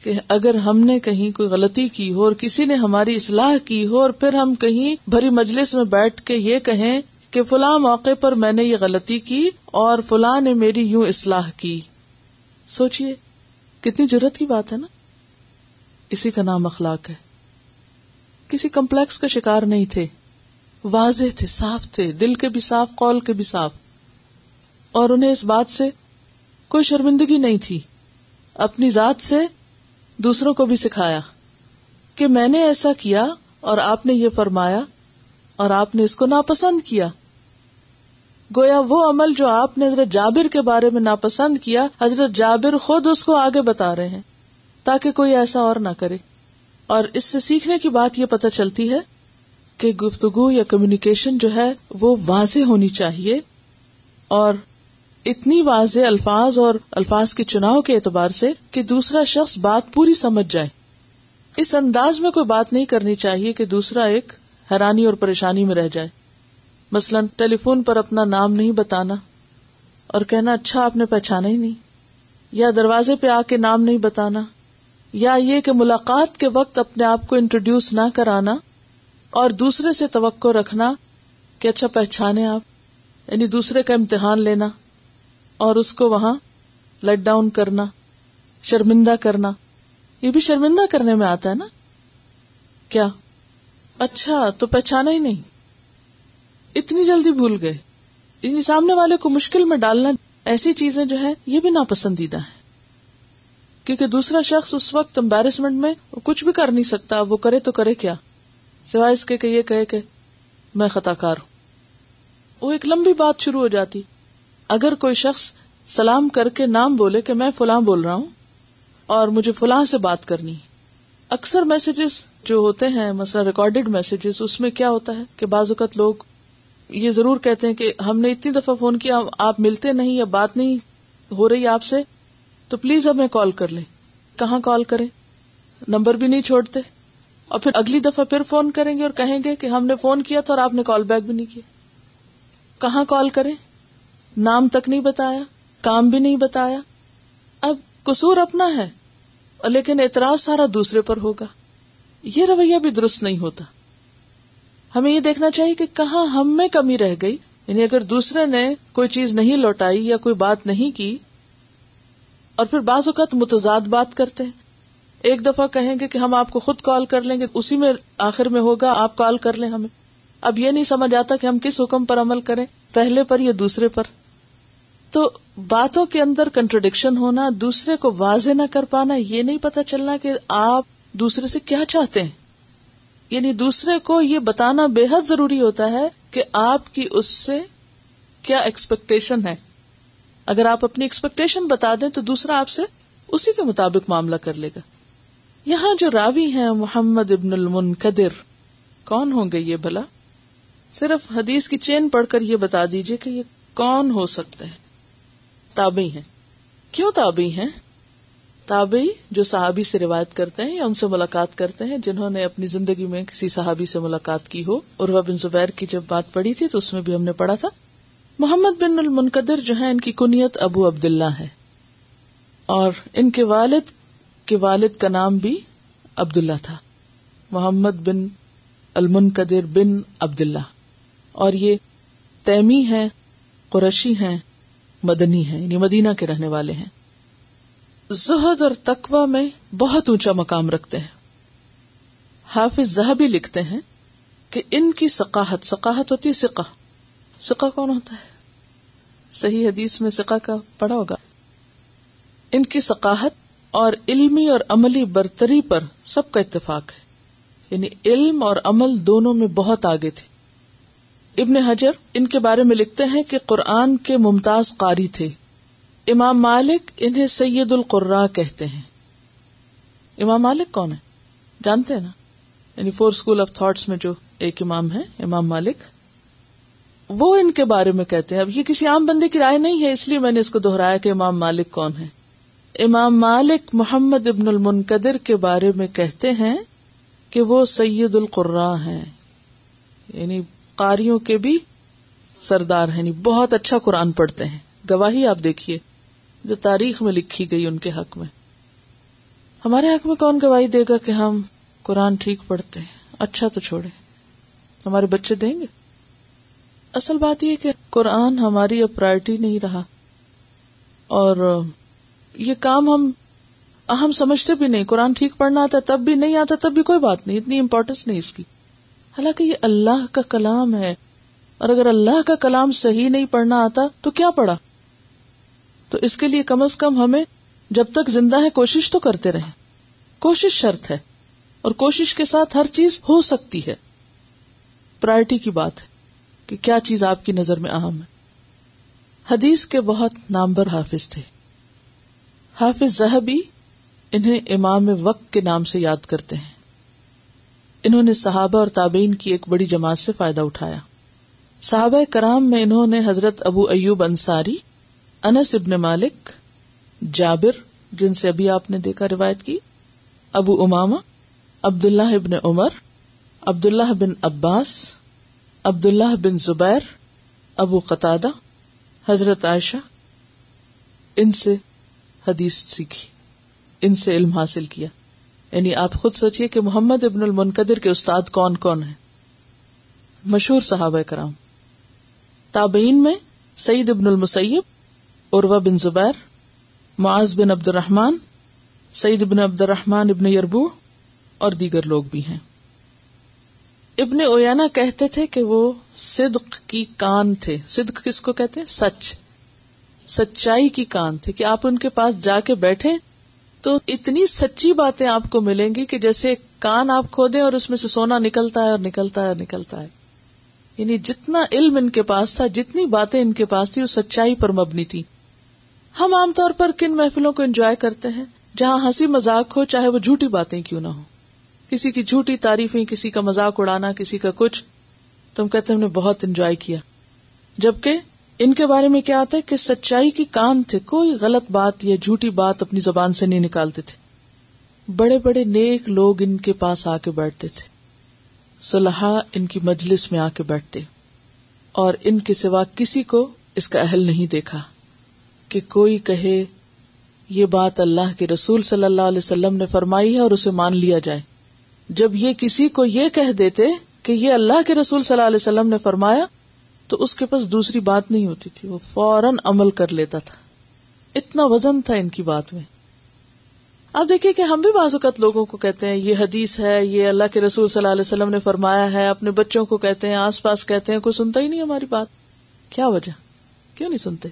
کہ اگر ہم نے کہیں کوئی غلطی کی ہو اور کسی نے ہماری اصلاح کی ہو اور پھر ہم کہیں بھری مجلس میں بیٹھ کے یہ کہیں کہ فلاں موقع پر میں نے یہ غلطی کی اور فلاں نے میری یوں اصلاح کی۔ سوچئے، کتنی ضرورت کی بات ہے نا؟ اسی کا نام اخلاق ہے۔ کسی کمپلیکس کا شکار نہیں تھے۔ واضح تھے، صاف تھے، دل کے بھی صاف، قول کے بھی صاف۔ اور انہیں اس بات سے کوئی شرمندگی نہیں تھی۔ اپنی ذات سے دوسروں کو بھی سکھایا کہ میں نے ایسا کیا اور آپ نے یہ فرمایا اور آپ نے اس کو ناپسند کیا۔ گویا وہ عمل جو آپ نے حضرت جابر کے بارے میں ناپسند کیا، حضرت جابر خود اس کو آگے بتا رہے ہیں، تاکہ کوئی ایسا اور نہ کرے۔ اور اس سے سیکھنے کی بات یہ پتہ چلتی ہے کہ گفتگو یا کمیونیکیشن جو ہے وہ واضح ہونی چاہیے، اور اتنی واضح الفاظ اور الفاظ کے چناؤ کے اعتبار سے کہ دوسرا شخص بات پوری سمجھ جائے۔ اس انداز میں کوئی بات نہیں کرنی چاہیے کہ دوسرا ایک حیرانی اور پریشانی میں رہ جائے۔ مثلاً ٹیلی فون پر اپنا نام نہیں بتانا اور کہنا اچھا آپ نے پہچانا ہی نہیں۔ یا دروازے پہ آ کے نام نہیں بتانا۔ یا یہ کہ ملاقات کے وقت اپنے آپ کو انٹروڈیوس نہ کرانا اور دوسرے سے توقع رکھنا کہ اچھا پہچانے آپ۔ یعنی دوسرے کا امتحان لینا اور اس کو وہاں لیٹ ڈاؤن کرنا، شرمندہ کرنا۔ یہ بھی شرمندہ کرنے میں آتا ہے نا؟ کیا؟ اچھا تو پہچانا ہی نہیں۔ اتنی جلدی بھول گئے۔ یعنی سامنے والے کو مشکل میں ڈالنا ایسی چیزیں جو ہے یہ بھی ناپسندیدہ ہے کیونکہ دوسرا شخص اس وقت امبیرسمنٹ میں کچھ بھی کر نہیں سکتا، وہ کرے تو کرے کیا؟ سوائے اس کے کہ یہ کہے کہ میں خطا کار ہوں۔ وہ ایک لمبی بات شروع ہو جاتی۔ اگر کوئی شخص سلام کر کے نام بولے کہ میں فلاں بول رہا ہوں اور مجھے فلاں سے بات کرنی اکثر میسجز جو ہوتے ہیں، مثلا ریکارڈیڈ میسجز اس میں کیا ہوتا ہے کہ بعض اوقات لوگ یہ ضرور کہتے ہیں کہ ہم نے اتنی دفعہ فون کیا، آپ ملتے نہیں یا بات نہیں ہو رہی آپ سے، تو پلیز ہمیں کال کر لیں۔ کہاں کال کریں؟ نمبر بھی نہیں چھوڑتے۔ اور پھر اگلی دفعہ پھر فون کریں گے اور کہیں گے کہ ہم نے فون کیا تھا اور آپ نے کال بیک بھی نہیں کیا۔ کہاں کال کریں؟ نام تک نہیں بتایا، کام بھی نہیں بتایا۔ اب قصور اپنا ہے۔ لیکن اعتراض سارا دوسرے پر ہوگا۔ یہ رویہ بھی درست نہیں ہوتا۔ ہمیں یہ دیکھنا چاہیے کہ کہاں ہم میں کمی رہ گئی۔ یعنی اگر دوسرے نے کوئی چیز نہیں لوٹائی یا کوئی بات نہیں کی، اور پھر بعض اوقات متضاد بات کرتے ہیں۔ ایک دفعہ کہیں گے کہ ہم آپ کو خود کال کر لیں گے، اسی میں آخر میں ہوگا، آپ کال کر لیں ہمیں۔ اب یہ نہیں سمجھ آتا کہ ہم کس حکم پر عمل کریں۔ پہلے پر یا دوسرے پر۔ تو باتوں کے اندر کنٹروڈکشن ہونا، دوسرے کو واضح نہ کر پانا، یہ نہیں پتا چلنا کہ آپ دوسرے سے کیا چاہتے ہیں۔ یعنی دوسرے کو یہ بتانا بے حد ضروری ہوتا ہے کہ آپ کی اس سے کیا ایکسپیکٹیشن ہے۔ اگر آپ اپنی ایکسپیکٹیشن بتا دیں تو دوسرا آپ سے اسی کے مطابق معاملہ کر لے گا۔ یہاں جو راوی ہیں، محمد ابن المنقدر کون ہوں گے یہ بھلا؟ صرف حدیث کی چین پڑھ کر یہ بتا دیجیے کہ یہ کون ہو سکتے ہیں۔ تابعی ہیں۔ کیوں تابعی ہیں؟ تابعی جو صحابی سے روایت کرتے ہیں یا ان سے ملاقات کرتے ہیں، جنہوں نے اپنی زندگی میں کسی صحابی سے ملاقات کی ہو۔ اور بن زبیر کی جب بات پڑی تھی تو اس میں بھی ہم نے پڑھا تھا۔ محمد بن المنقدر جو ہے ان کی کنیت ابو عبداللہ ہے۔ اور ان کے والد کے والد کا نام بھی عبداللہ تھا۔ محمد بن المنقدر بن عبداللہ۔ اور یہ تیمی ہے قرشی ہیں۔ مدنی ہیں یعنی مدینہ کے رہنے والے ہیں۔ زہد اور تقوا میں بہت اونچا مقام رکھتے ہیں۔ حافظ زہبی لکھتے ہیں کہ ان کی سقاحت سقاحت ہوتی ہے سکا سکا کون ہوتا ہے؟ صحیح حدیث میں سکا کا پڑا ہوگا۔ ان کی سقاحت اور علمی اور عملی برتری پر سب کا اتفاق ہے۔ یعنی علم اور عمل دونوں میں بہت آگے تھے۔ ابن حجر ان کے بارے میں لکھتے ہیں کہ قرآن کے ممتاز قاری تھے۔ امام مالک انہیں سید القرا کہتے ہیں۔ امام مالک کون ہے جانتے ہیں نا؟ یعنی فور اسکول آف تھاٹس میں جو ایک امام ہے امام مالک۔ وہ ان کے بارے میں کہتے ہیں۔ اب یہ کسی عام بندے کی رائے نہیں ہے، اس لیے میں نے اس کو دہرایا کہ امام مالک کون ہے امام مالک محمد ابن المنقدر کے بارے میں کہتے ہیں کہ وہ سید القرا ہیں۔ یعنی قاریوں کے بھی سردار ہیں یعنی بہت اچھا قرآن پڑھتے ہیں۔ گواہی آپ دیکھیے، جو تاریخ میں لکھی گئی ان کے حق میں۔ ہمارے حق میں کون گواہی دے گا کہ ہم قرآن ٹھیک پڑھتے ہیں؟ اچھا تو چھوڑے ہمارے بچے دیں گے۔ اصل بات یہ کہ قرآن ہماری اب پرائرٹی نہیں رہا۔ اور یہ کام ہم ہم سمجھتے بھی نہیں۔ قرآن ٹھیک پڑھنا آتا تب بھی نہیں آتا، تب بھی کوئی بات نہیں، اتنی امپورٹینس نہیں اس کی۔ حالانکہ یہ اللہ کا کلام ہے۔ اور اگر اللہ کا کلام صحیح نہیں پڑھنا آتا تو کیا پڑھا؟ تو اس کے لیے کم از کم ہمیں جب تک زندہ ہے کوشش تو کرتے رہے کوشش شرط ہے اور کوشش کے ساتھ ہر چیز ہو سکتی ہے۔ پرائرٹی کی بات ہے کہ کیا چیز آپ کی نظر میں اہم ہے۔ حدیث کے بہت نامبر حافظ تھے۔ حافظ زہبی انہیں امام وقت کے نام سے یاد کرتے ہیں۔ انہوں نے صحابہ اور تابعین کی ایک بڑی جماعت سے فائدہ اٹھایا۔ صحابہ کرام میں انہوں نے حضرت ابو ایوب انصاری، انس ابن مالک، جابر، جن سے ابھی آپ نے دیکھا روایت کی، ابو اماما عبد اللہ ابن عمر عبد اللہ بن عباس عبد اللہ بن زبیر، ابو قطع حضرت عائشہ، ان سے حدیث سیکھی، ان سے علم حاصل کیا۔ یعنی آپ خود سوچیے کہ محمد ابن المنقدر کے استاد کون کون ہیں؟ مشہور صحابہ کرام۔ تابعین میں سعید ابن المسیب عروا بن زبیر، معاذ بن عبد الرحمان سعید ابن عبد الرحمان ابن یربو اور دیگر لوگ بھی ہیں۔ ابن اویانا کہتے تھے کہ وہ صدق کی کان تھے۔ صدق کس کو کہتے ہیں؟ سچ۔ سچائی کی کان تھے کہ آپ ان کے پاس جا کے بیٹھے تو اتنی سچی باتیں آپ کو ملیں گی کہ جیسے کان آپ کھودیں اور اس میں سے سونا نکلتا ہے اور نکلتا ہے اور نکلتا ہے۔ یعنی جتنا علم ان کے پاس تھا، جتنی باتیں ان کے پاس تھی وہ سچائی پر مبنی تھی ہم عام طور پر کن محفلوں کو انجوائے کرتے ہیں؟ جہاں ہنسی مذاق ہو، چاہے وہ جھوٹی باتیں کیوں نہ ہو کسی کی جھوٹی تعریفیں، کسی کا مذاق اڑانا، کسی کا کچھ۔ تم کہتے ہم نے بہت انجوائے کیا۔ جبکہ ان کے بارے میں کیا آتا ہے کہ سچائی کی کان تھے، کوئی غلط بات یا جھوٹی بات اپنی زبان سے نہیں نکالتے تھے۔ بڑے بڑے نیک لوگ ان کے پاس آ کے بیٹھتے تھے۔ صلاح ان کی مجلس میں آ کے بیٹھتے۔ اور ان کے سوا کسی کو اس کا اہل نہیں دیکھا کہ کوئی کہے، یہ بات اللہ کے رسول صلی اللہ علیہ وسلم نے فرمائی ہے اور اسے مان لیا جائے۔ جب یہ کسی کو یہ کہہ دیتے کہ یہ اللہ کے رسول صلی اللہ علیہ وسلم نے فرمایا تو اس کے پاس دوسری بات نہیں ہوتی تھی۔ وہ فوراً عمل کر لیتا تھا۔ اتنا وزن تھا ان کی بات میں۔ آپ دیکھیے کہ ہم بھی بعض اوقات لوگوں کو کہتے ہیں، یہ حدیث ہے، یہ اللہ کے رسول صلی اللہ علیہ وسلم نے فرمایا ہے۔ اپنے بچوں کو کہتے ہیں، آس پاس کہتے ہیں، کوئی سنتا ہی نہیں ہماری بات۔ کیا وجہ؟ کیوں نہیں سنتے؟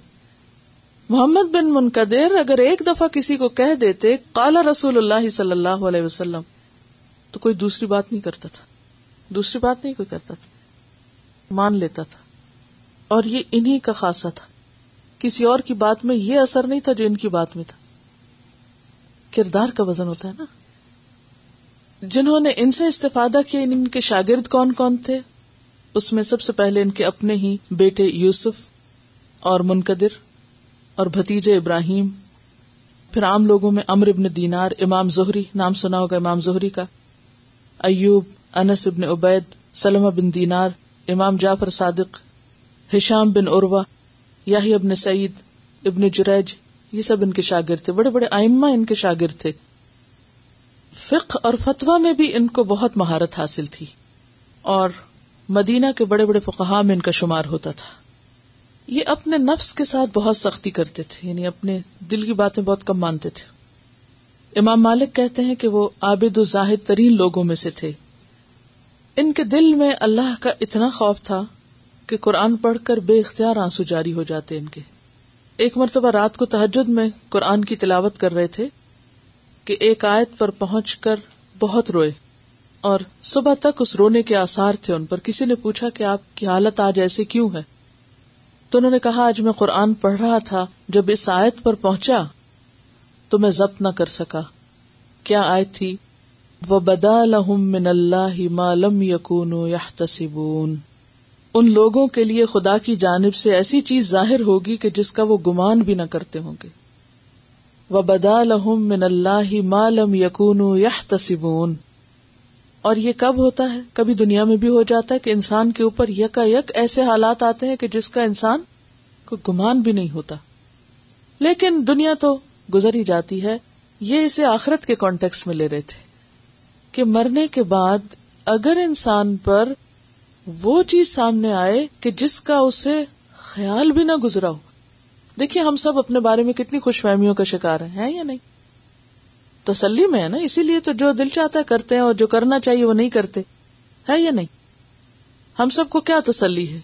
محمد بن منقدر اگر ایک دفعہ کسی کو کہہ دیتے کالا رسول اللہ صلی اللہ علیہ وسلم، تو کوئی دوسری بات نہیں کرتا تھا۔ دوسری بات نہیں کوئی کرتا تھا۔ مان لیتا تھا۔ اور یہ انہی کا خاصا تھا۔ کسی اور کی بات میں یہ اثر نہیں تھا جو ان کی بات میں تھا۔ کردار کا وزن ہوتا ہے نا۔ جنہوں نے ان سے استفادہ کیا، ان کے شاگرد کون کون تھے؟ اس میں سب سے پہلے ان کے اپنے ہی بیٹے یوسف اور منقدر اور بھتیجے ابراہیم۔ پھر عام لوگوں میں امر ابن دینار، امام زہری، نام سنا ہوگا امام زہری کا۔ ایوب، انس ابن عبید، سلمہ بن دینار، امام جعفر صادق ہشام بن عروا یاہی ابن سعید، ابن جریج، یہ سب ان کے شاگرد تھے، بڑے بڑے آئمہ ان کے شاگرد تھے۔ فقہ اور فتوا میں بھی ان کو بہت مہارت حاصل تھی، اور مدینہ کے بڑے بڑے فقہا میں ان کا شمار ہوتا تھا۔ یہ اپنے نفس کے ساتھ بہت سختی کرتے تھے یعنی اپنے دل کی باتیں بہت کم مانتے تھے۔ امام مالک کہتے ہیں کہ وہ عابد و زاہد ترین لوگوں میں سے تھے۔ ان کے دل میں اللہ کا اتنا خوف تھا کہ قرآن پڑھ کر بے اختیار آنسو جاری ہو جاتے ان کے۔ ایک مرتبہ رات کو تحجد میں قرآن کی تلاوت کر رہے تھے کہ ایک آیت پر پہنچ کر بہت روئے اور صبح تک اس رونے کے آسار تھے ان پر۔ کسی نے پوچھا کہ آپ کی حالت آج ایسے کیوں ہے؟ تو انہوں نے کہا، آج میں قرآن پڑھ رہا تھا، جب اس آیت پر پہنچا تو میں ضبط نہ کر سکا۔ کیا آیت تھی؟ وہ بدا لہم من اللہ مالم یقون ان لوگوں کے لیے خدا کی جانب سے ایسی چیز ظاہر ہوگی کہ جس کا وہ گمان بھی نہ کرتے ہوں گے۔ وہ بدا لہم من اللہ مالم یقون تصبون اور یہ کب ہوتا ہے؟ کبھی دنیا میں بھی ہو جاتا ہے کہ انسان کے اوپر یکا یک ایسے حالات آتے ہیں کہ جس کا انسان کو گمان بھی نہیں ہوتا۔ لیکن دنیا تو گزر ہی جاتی ہے، یہ اسے آخرت کے کانٹیکس میں لے رہے تھے کہ مرنے کے بعد اگر انسان پر وہ چیز سامنے آئے کہ جس کا اسے خیال بھی نہ گزرا ہو۔ دیکھیے، ہم سب اپنے بارے میں کتنی خوش فہمیوں کا شکار ہیں یا نہیں؟ تسلی میں ہے نا، اسی لیے تو جو دل چاہتا ہے کرتے ہیں اور جو کرنا چاہیے وہ نہیں کرتے۔ ہے یا نہیں؟ ہم سب کو کیا تسلی ہے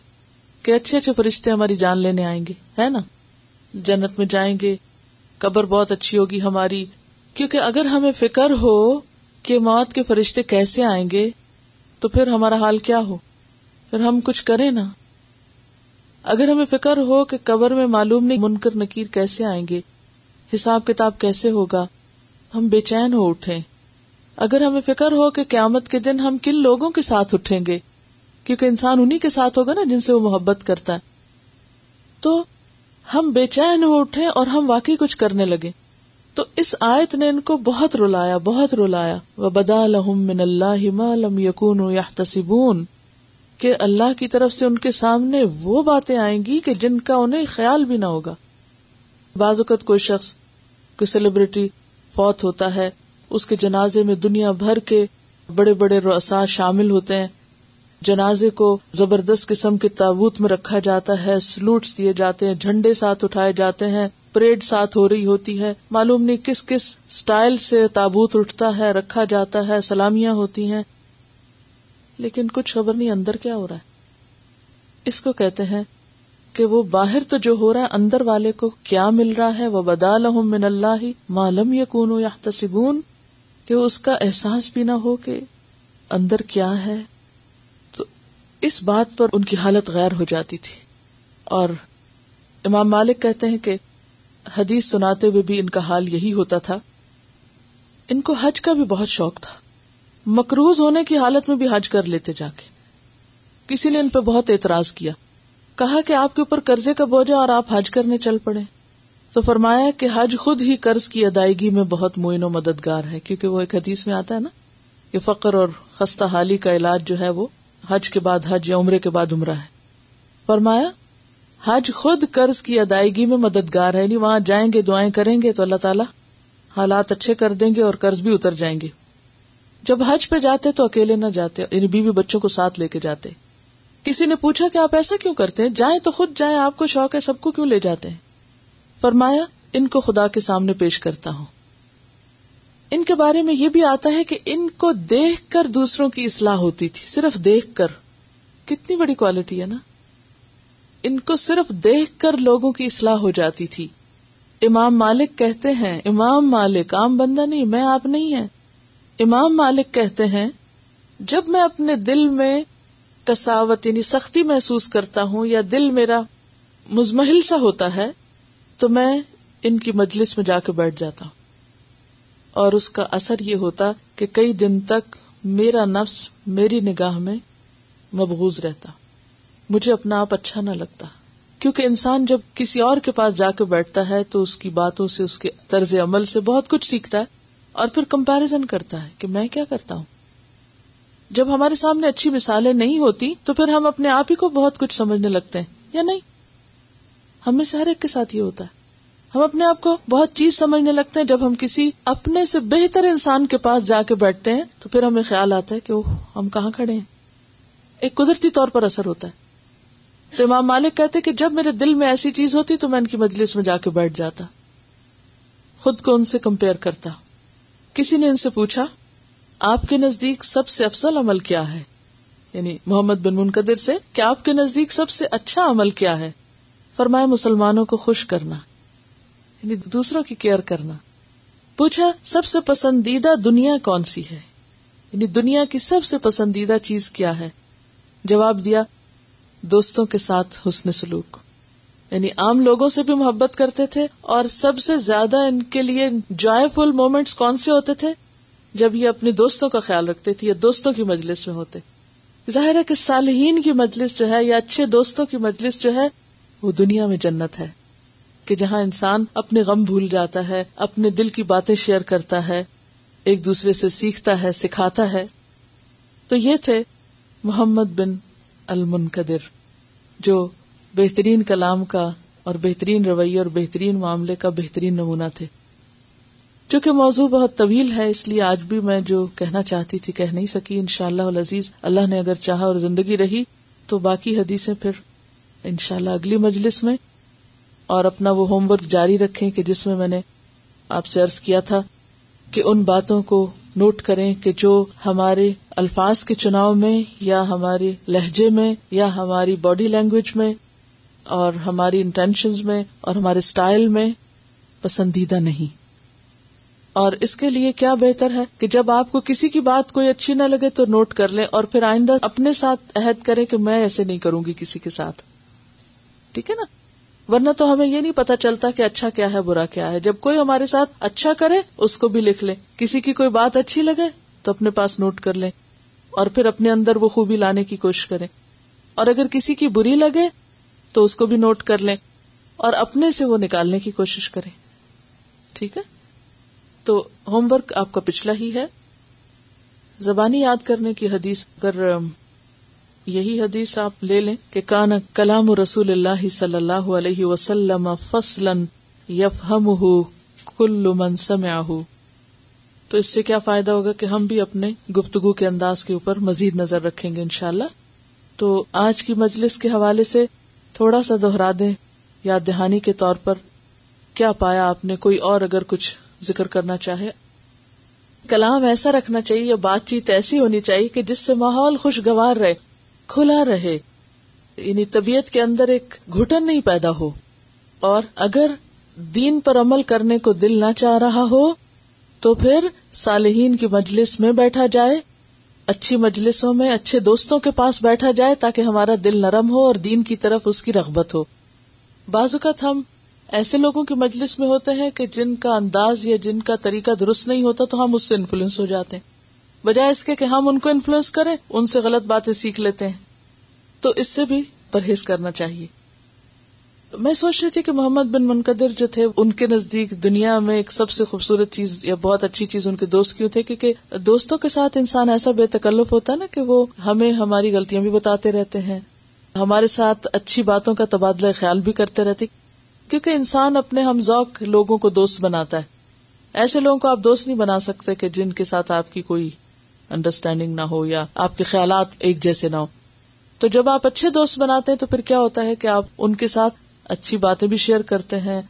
کہ اچھے اچھے فرشتے ہماری جان لینے آئیں گے ہے نا؟ جنت میں جائیں گے، قبر بہت اچھی ہوگی ہماری۔ کیونکہ اگر ہمیں فکر ہو کہ موت کے فرشتے کیسے آئیں گے، تو پھر ہمارا حال کیا ہو؟ پھر ہم کچھ کریں نا۔ اگر ہمیں فکر ہو کہ قبر میں معلوم نہیں منکر نکیر کیسے آئیں گے، حساب کتاب کیسے ہوگا، ہم بے چین ہو اٹھے اگر ہمیں فکر ہو کہ قیامت کے دن ہم کن لوگوں کے ساتھ اٹھیں گے، کیونکہ انسان انہیں کے ساتھ ہوگا نا جن سے وہ محبت کرتا ہے۔ تو ہم بے چین ہو اٹھے اور ہم واقعی کچھ کرنے لگے تو اس آیت نے ان کو بہت رلایا بہت رلایا۔ وہ بدا لہم من اللہ لم یقون یحتسبون کہ اللہ کی طرف سے ان کے سامنے وہ باتیں آئیں گی کہ جن کا انہیں خیال بھی نہ ہوگا۔ بعض اوقات کوئی شخص کوئی سیلیبریٹی فوت ہوتا ہے، اس کے جنازے میں دنیا بھر کے بڑے بڑے رسا شامل ہوتے ہیں۔ جنازے کو زبردست قسم کے تابوت میں رکھا جاتا ہے، سلوٹس دیے جاتے ہیں، جھنڈے ساتھ اٹھائے جاتے ہیں، پریڈ ساتھ ہو رہی ہوتی ہے۔ معلوم نہیں کس کس سٹائل سے تابوت اٹھتا ہے، رکھا جاتا ہے، سلامیاں ہوتی ہیں۔ لیکن کچھ خبر نہیں، اندر کیا ہو رہا ہے؟ اس کو کہتے ہیں کہ وہ باہر تو جو ہو رہا ہے، اندر والے کو کیا مل رہا ہے؟ وہ بدا لہم من اللہ معلوم یقون یا تصبون کہ اس کا احساس بھی نہ ہو کہ اندر کیا ہے۔ تو اس بات پر ان کی حالت غیر ہو جاتی تھی۔ اور امام مالک کہتے ہیں کہ حدیث سناتے ہوئے بھی ان کا حال یہی ہوتا تھا۔ ان کو حج کا بھی بہت شوق تھا۔ مکروز ہونے کی حالت میں بھی حج کر لیتے جا کے۔ کسی نے ان پہ بہت اعتراض کیا۔ کہا کہ آپ کے اوپر قرضے کا بوجھا اور آپ حج کرنے چل پڑے۔ تو فرمایا کہ حج خود ہی قرض کی ادائیگی میں بہت معین و مددگار ہے، کیونکہ وہ ایک حدیث میں آتا ہے نا کہ فقر اور خستہ حالی کا علاج جو ہے وہ حج کے بعد حج یا عمرے کے بعد عمرہ ہے۔ فرمایا، حج خود قرض کی ادائیگی میں مددگار ہے یعنی وہاں جائیں گے، دعائیں کریں گے تو اللہ تعالیٰ حالات اچھے کر دیں گے اور قرض بھی اتر جائیں گے۔ جب حج پہ جاتے تو اکیلے نہ جاتے یعنی بیوی بچوں کو ساتھ لے کے جاتے۔ کسی نے پوچھا کہ آپ ایسا کیوں کرتے ہیں؟ جائیں تو خود جائیں، آپ کو شوق ہے، سب کو کیوں لے جاتے ہیں؟ فرمایا، ان کو خدا کے سامنے پیش کرتا ہوں۔ ان کے بارے میں یہ بھی آتا ہے کہ ان کو دیکھ کر دوسروں کی اصلاح ہوتی تھی۔ صرف دیکھ کر۔ کتنی بڑی کوالٹی ہے نا۔ ان کو صرف دیکھ کر لوگوں کی اصلاح ہو جاتی تھی۔ امام مالک کہتے ہیں، امام مالک، عام بندہ نہیں، میں آپ نہیں ہے امام مالک کہتے ہیں، جب میں اپنے دل میں کساوت یعنی سختی محسوس کرتا ہوں یا دل میرا مزمحل سا ہوتا ہے، تو میں ان کی مجلس میں جا کے بیٹھ جاتا ہوں۔ اور اس کا اثر یہ ہوتا کہ کئی دن تک میرا نفس میری نگاہ میں مبغوز رہتا۔ مجھے اپنا آپ اچھا نہ لگتا۔ کیونکہ انسان جب کسی اور کے پاس جا کے بیٹھتا ہے، تو اس کی باتوں سے، اس کے طرز عمل سے بہت کچھ سیکھتا ہے۔ اور پھر کمپیرزن کرتا ہے کہ میں کیا کرتا ہوں؟ جب ہمارے سامنے اچھی مثالیں نہیں ہوتی، تو پھر ہم اپنے آپ ہی کو بہت کچھ سمجھنے لگتے ہیں، یا نہیں؟ ہمیں سارے ایک کے ساتھ یہ ہوتا ہے۔ ہم اپنے آپ کو بہت چیز سمجھنے لگتے ہیں۔ جب ہم کسی اپنے سے بہتر انسان کے پاس جا کے بیٹھتے ہیں، تو پھر ہمیں خیال آتا ہے کہ ہم کہاں کھڑے ہیں؟ ایک قدرتی طور پر اثر ہوتا ہے۔ تو امام مالک کہتے کہ جب میرے دل میں ایسی چیز ہوتی تو میں ان کی مجلس میں جا کے بیٹھ جاتا۔ خود کو ان سے کمپیئر کرتا۔ کسی نے ان سے پوچھا، آپ کے نزدیک سب سے افضل عمل کیا ہے؟ یعنی محمد بن منقدر سے کہ آپ کے نزدیک سب سے اچھا عمل کیا ہے؟ فرمایا، مسلمانوں کو خوش کرنا یعنی دوسروں کی کیئر کرنا۔ پوچھا، سب سے پسندیدہ دنیا کون سی ہے؟ یعنی دنیا کی سب سے پسندیدہ چیز کیا ہے؟ جواب دیا، دوستوں کے ساتھ حسن سلوک۔ یعنی عام لوگوں سے بھی محبت کرتے تھے اور سب سے زیادہ ان کے لیے جوائے فل مومنٹس کون سے ہوتے تھے؟ جب یہ اپنے دوستوں کا خیال رکھتے تھے یا دوستوں کی مجلس میں ہوتے۔ ظاہر ہے کہ صالحین کی مجلس جو ہے یا اچھے دوستوں کی مجلس جو ہے، وہ دنیا میں جنت ہے۔ کہ جہاں انسان اپنے غم بھول جاتا ہے، اپنے دل کی باتیں شیئر کرتا ہے، ایک دوسرے سے سیکھتا ہے، سکھاتا ہے۔ تو یہ تھے محمد بن المنقدر جو بہترین کلام کا اور بہترین رویہ اور بہترین معاملے کا بہترین نمونہ تھے۔ چونکہ موضوع بہت طویل ہے، اس لیے آج بھی میں جو کہنا چاہتی تھی کہہ نہیں سکی۔ ان شاء اللہ عزیز اللہ نے اگر چاہا اور زندگی رہی تو باقی حدیثیں پھر ان شاء اللہ اگلی مجلس میں اور اپنا وہ ہوم ورک جاری رکھیں کہ جس میں میں نے آپ سے ارض کیا تھا کہ ان باتوں کو نوٹ کریں کہ جو ہمارے الفاظ کے چناؤ میں یا ہمارے لہجے میں یا ہماری باڈی لینگویج میں اور ہماری انٹینشن میں اور ہمارے اسٹائل میں پسندیدہ نہیں۔ اور اس کے لیے کیا بہتر ہے کہ جب آپ کو کسی کی بات کوئی اچھی نہ لگے تو نوٹ کر لیں اور پھر آئندہ اپنے ساتھ عہد کریں کہ میں ایسے نہیں کروں گی کسی کے ساتھ۔ ٹھیک ہے نا؟ ورنہ تو ہمیں یہ نہیں پتا چلتا کہ اچھا کیا ہے، برا کیا ہے۔ جب کوئی ہمارے ساتھ اچھا کرے، اس کو بھی لکھ لیں۔ کسی کی کوئی بات اچھی لگے تو اپنے پاس نوٹ کر لیں اور پھر اپنے اندر وہ خوبی لانے کی کوشش کریں۔ اور اگر کسی کی بری لگے تو اس کو بھی نوٹ کر لیں اور اپنے سے وہ نکالنے کی کوشش کریں۔ ٹھیک ہے؟ تو ہوم ورک آپ کا پچھلا ہی ہے۔ زبانی یاد کرنے کی حدیث اگر یہی حدیث آپ لے لیں کہ کان کلام رسول اللہ صلی اللہ علیہ وسلم فصلا کل من سمعہ تو اس سے کیا فائدہ ہوگا کہ ہم بھی اپنے گفتگو کے انداز کے اوپر مزید نظر رکھیں گے انشاءاللہ۔ تو آج کی مجلس کے حوالے سے تھوڑا سا دوہرا دیں یاد دہانی کے طور پر، کیا پایا آپ نے کوئی اور اگر کچھ ذکر کرنا چاہے؟ کلام ایسا رکھنا چاہیے یا بات چیت ایسی ہونی چاہیے کہ جس سے ماحول خوشگوار رہے، کھلا رہے۔ یعنی طبیعت کے اندر ایک گھٹن نہیں پیدا ہو۔ اور اگر دین پر عمل کرنے کو دل نہ چاہ رہا ہو، تو پھر صالحین کی مجلس میں بیٹھا جائے۔ اچھی مجلسوں میں اچھے دوستوں کے پاس بیٹھا جائے تاکہ ہمارا دل نرم ہو اور دین کی طرف اس کی رغبت ہو۔ بعض اوقات ہم ایسے لوگوں کی مجلس میں ہوتے ہیں کہ جن کا انداز یا جن کا طریقہ درست نہیں ہوتا تو ہم اس سے انفلوئنس ہو جاتے ہیں۔ بجائے اس کے کہ ہم ان کو انفلوئنس کریں، ان سے غلط باتیں سیکھ لیتے ہیں۔ تو اس سے بھی پرہیز کرنا چاہیے۔ میں سوچ رہی تھی کہ محمد بن منقدر جو تھے، ان کے نزدیک دنیا میں ایک سب سے خوبصورت چیز یا بہت اچھی چیز ان کے دوست کیوں تھے؟ کیونکہ دوستوں کے ساتھ انسان ایسا بے تکلف ہوتا ہے نا کہ وہ ہمیں ہماری غلطیاں بھی بتاتے رہتے ہیں، ہمارے ساتھ اچھی باتوں کا تبادلہ خیال بھی کرتے رہتے، کیونکہ انسان اپنے ہم ذوق لوگوں کو دوست بناتا ہے۔ ایسے لوگوں کو آپ دوست نہیں بنا سکتے کہ جن کے ساتھ آپ کی کوئی انڈرسٹینڈنگ نہ ہو یا آپ کے خیالات ایک جیسے نہ ہو تو جب آپ اچھے دوست بناتے ہیں تو پھر کیا ہوتا ہے کہ آپ ان کے ساتھ اچھی باتیں بھی شیئر کرتے ہیں،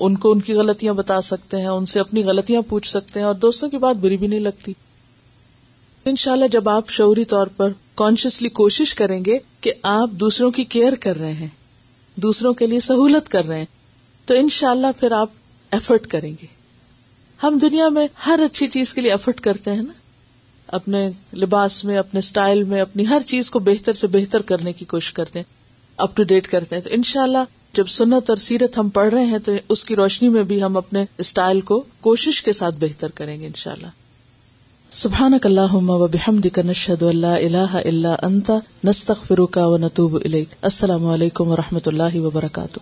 ان کو ان کی غلطیاں بتا سکتے ہیں، ان سے اپنی غلطیاں پوچھ سکتے ہیں اور دوستوں کی بات بری بھی نہیں لگتی۔ ان شاء اللہ جب آپ شعوری طور پر کانشیسلی کوشش کریں گے کہ آپ دوسروں کی کیئر کر رہے ہیں، دوسروں کے لیے سہولت کر رہے ہیں، تو ان شاء اللہ پھر آپ ایفرٹ کریں گے۔ ہم دنیا میں ہر اچھی چیز کے لیے ایفرٹ کرتے ہیں نا۔ اپنے لباس میں، اپنے اسٹائل میں، اپنی ہر چیز کو بہتر سے بہتر کرنے کی کوشش کرتے ہیں۔ اپ ٹو ڈیٹ کرتے ہیں۔ تو ان شاء اللہ جب سنت اور سیرت ہم پڑھ رہے ہیں تو اس کی روشنی میں بھی ہم اپنے اسٹائل کو کوشش کے ساتھ بہتر کریں گے ان شاء اللہ سبحان کا نشد اللہ اللہ الا انت نستخ فروقہ و نتوب السلام علیکم و رحمت اللہ وبرکاتہ۔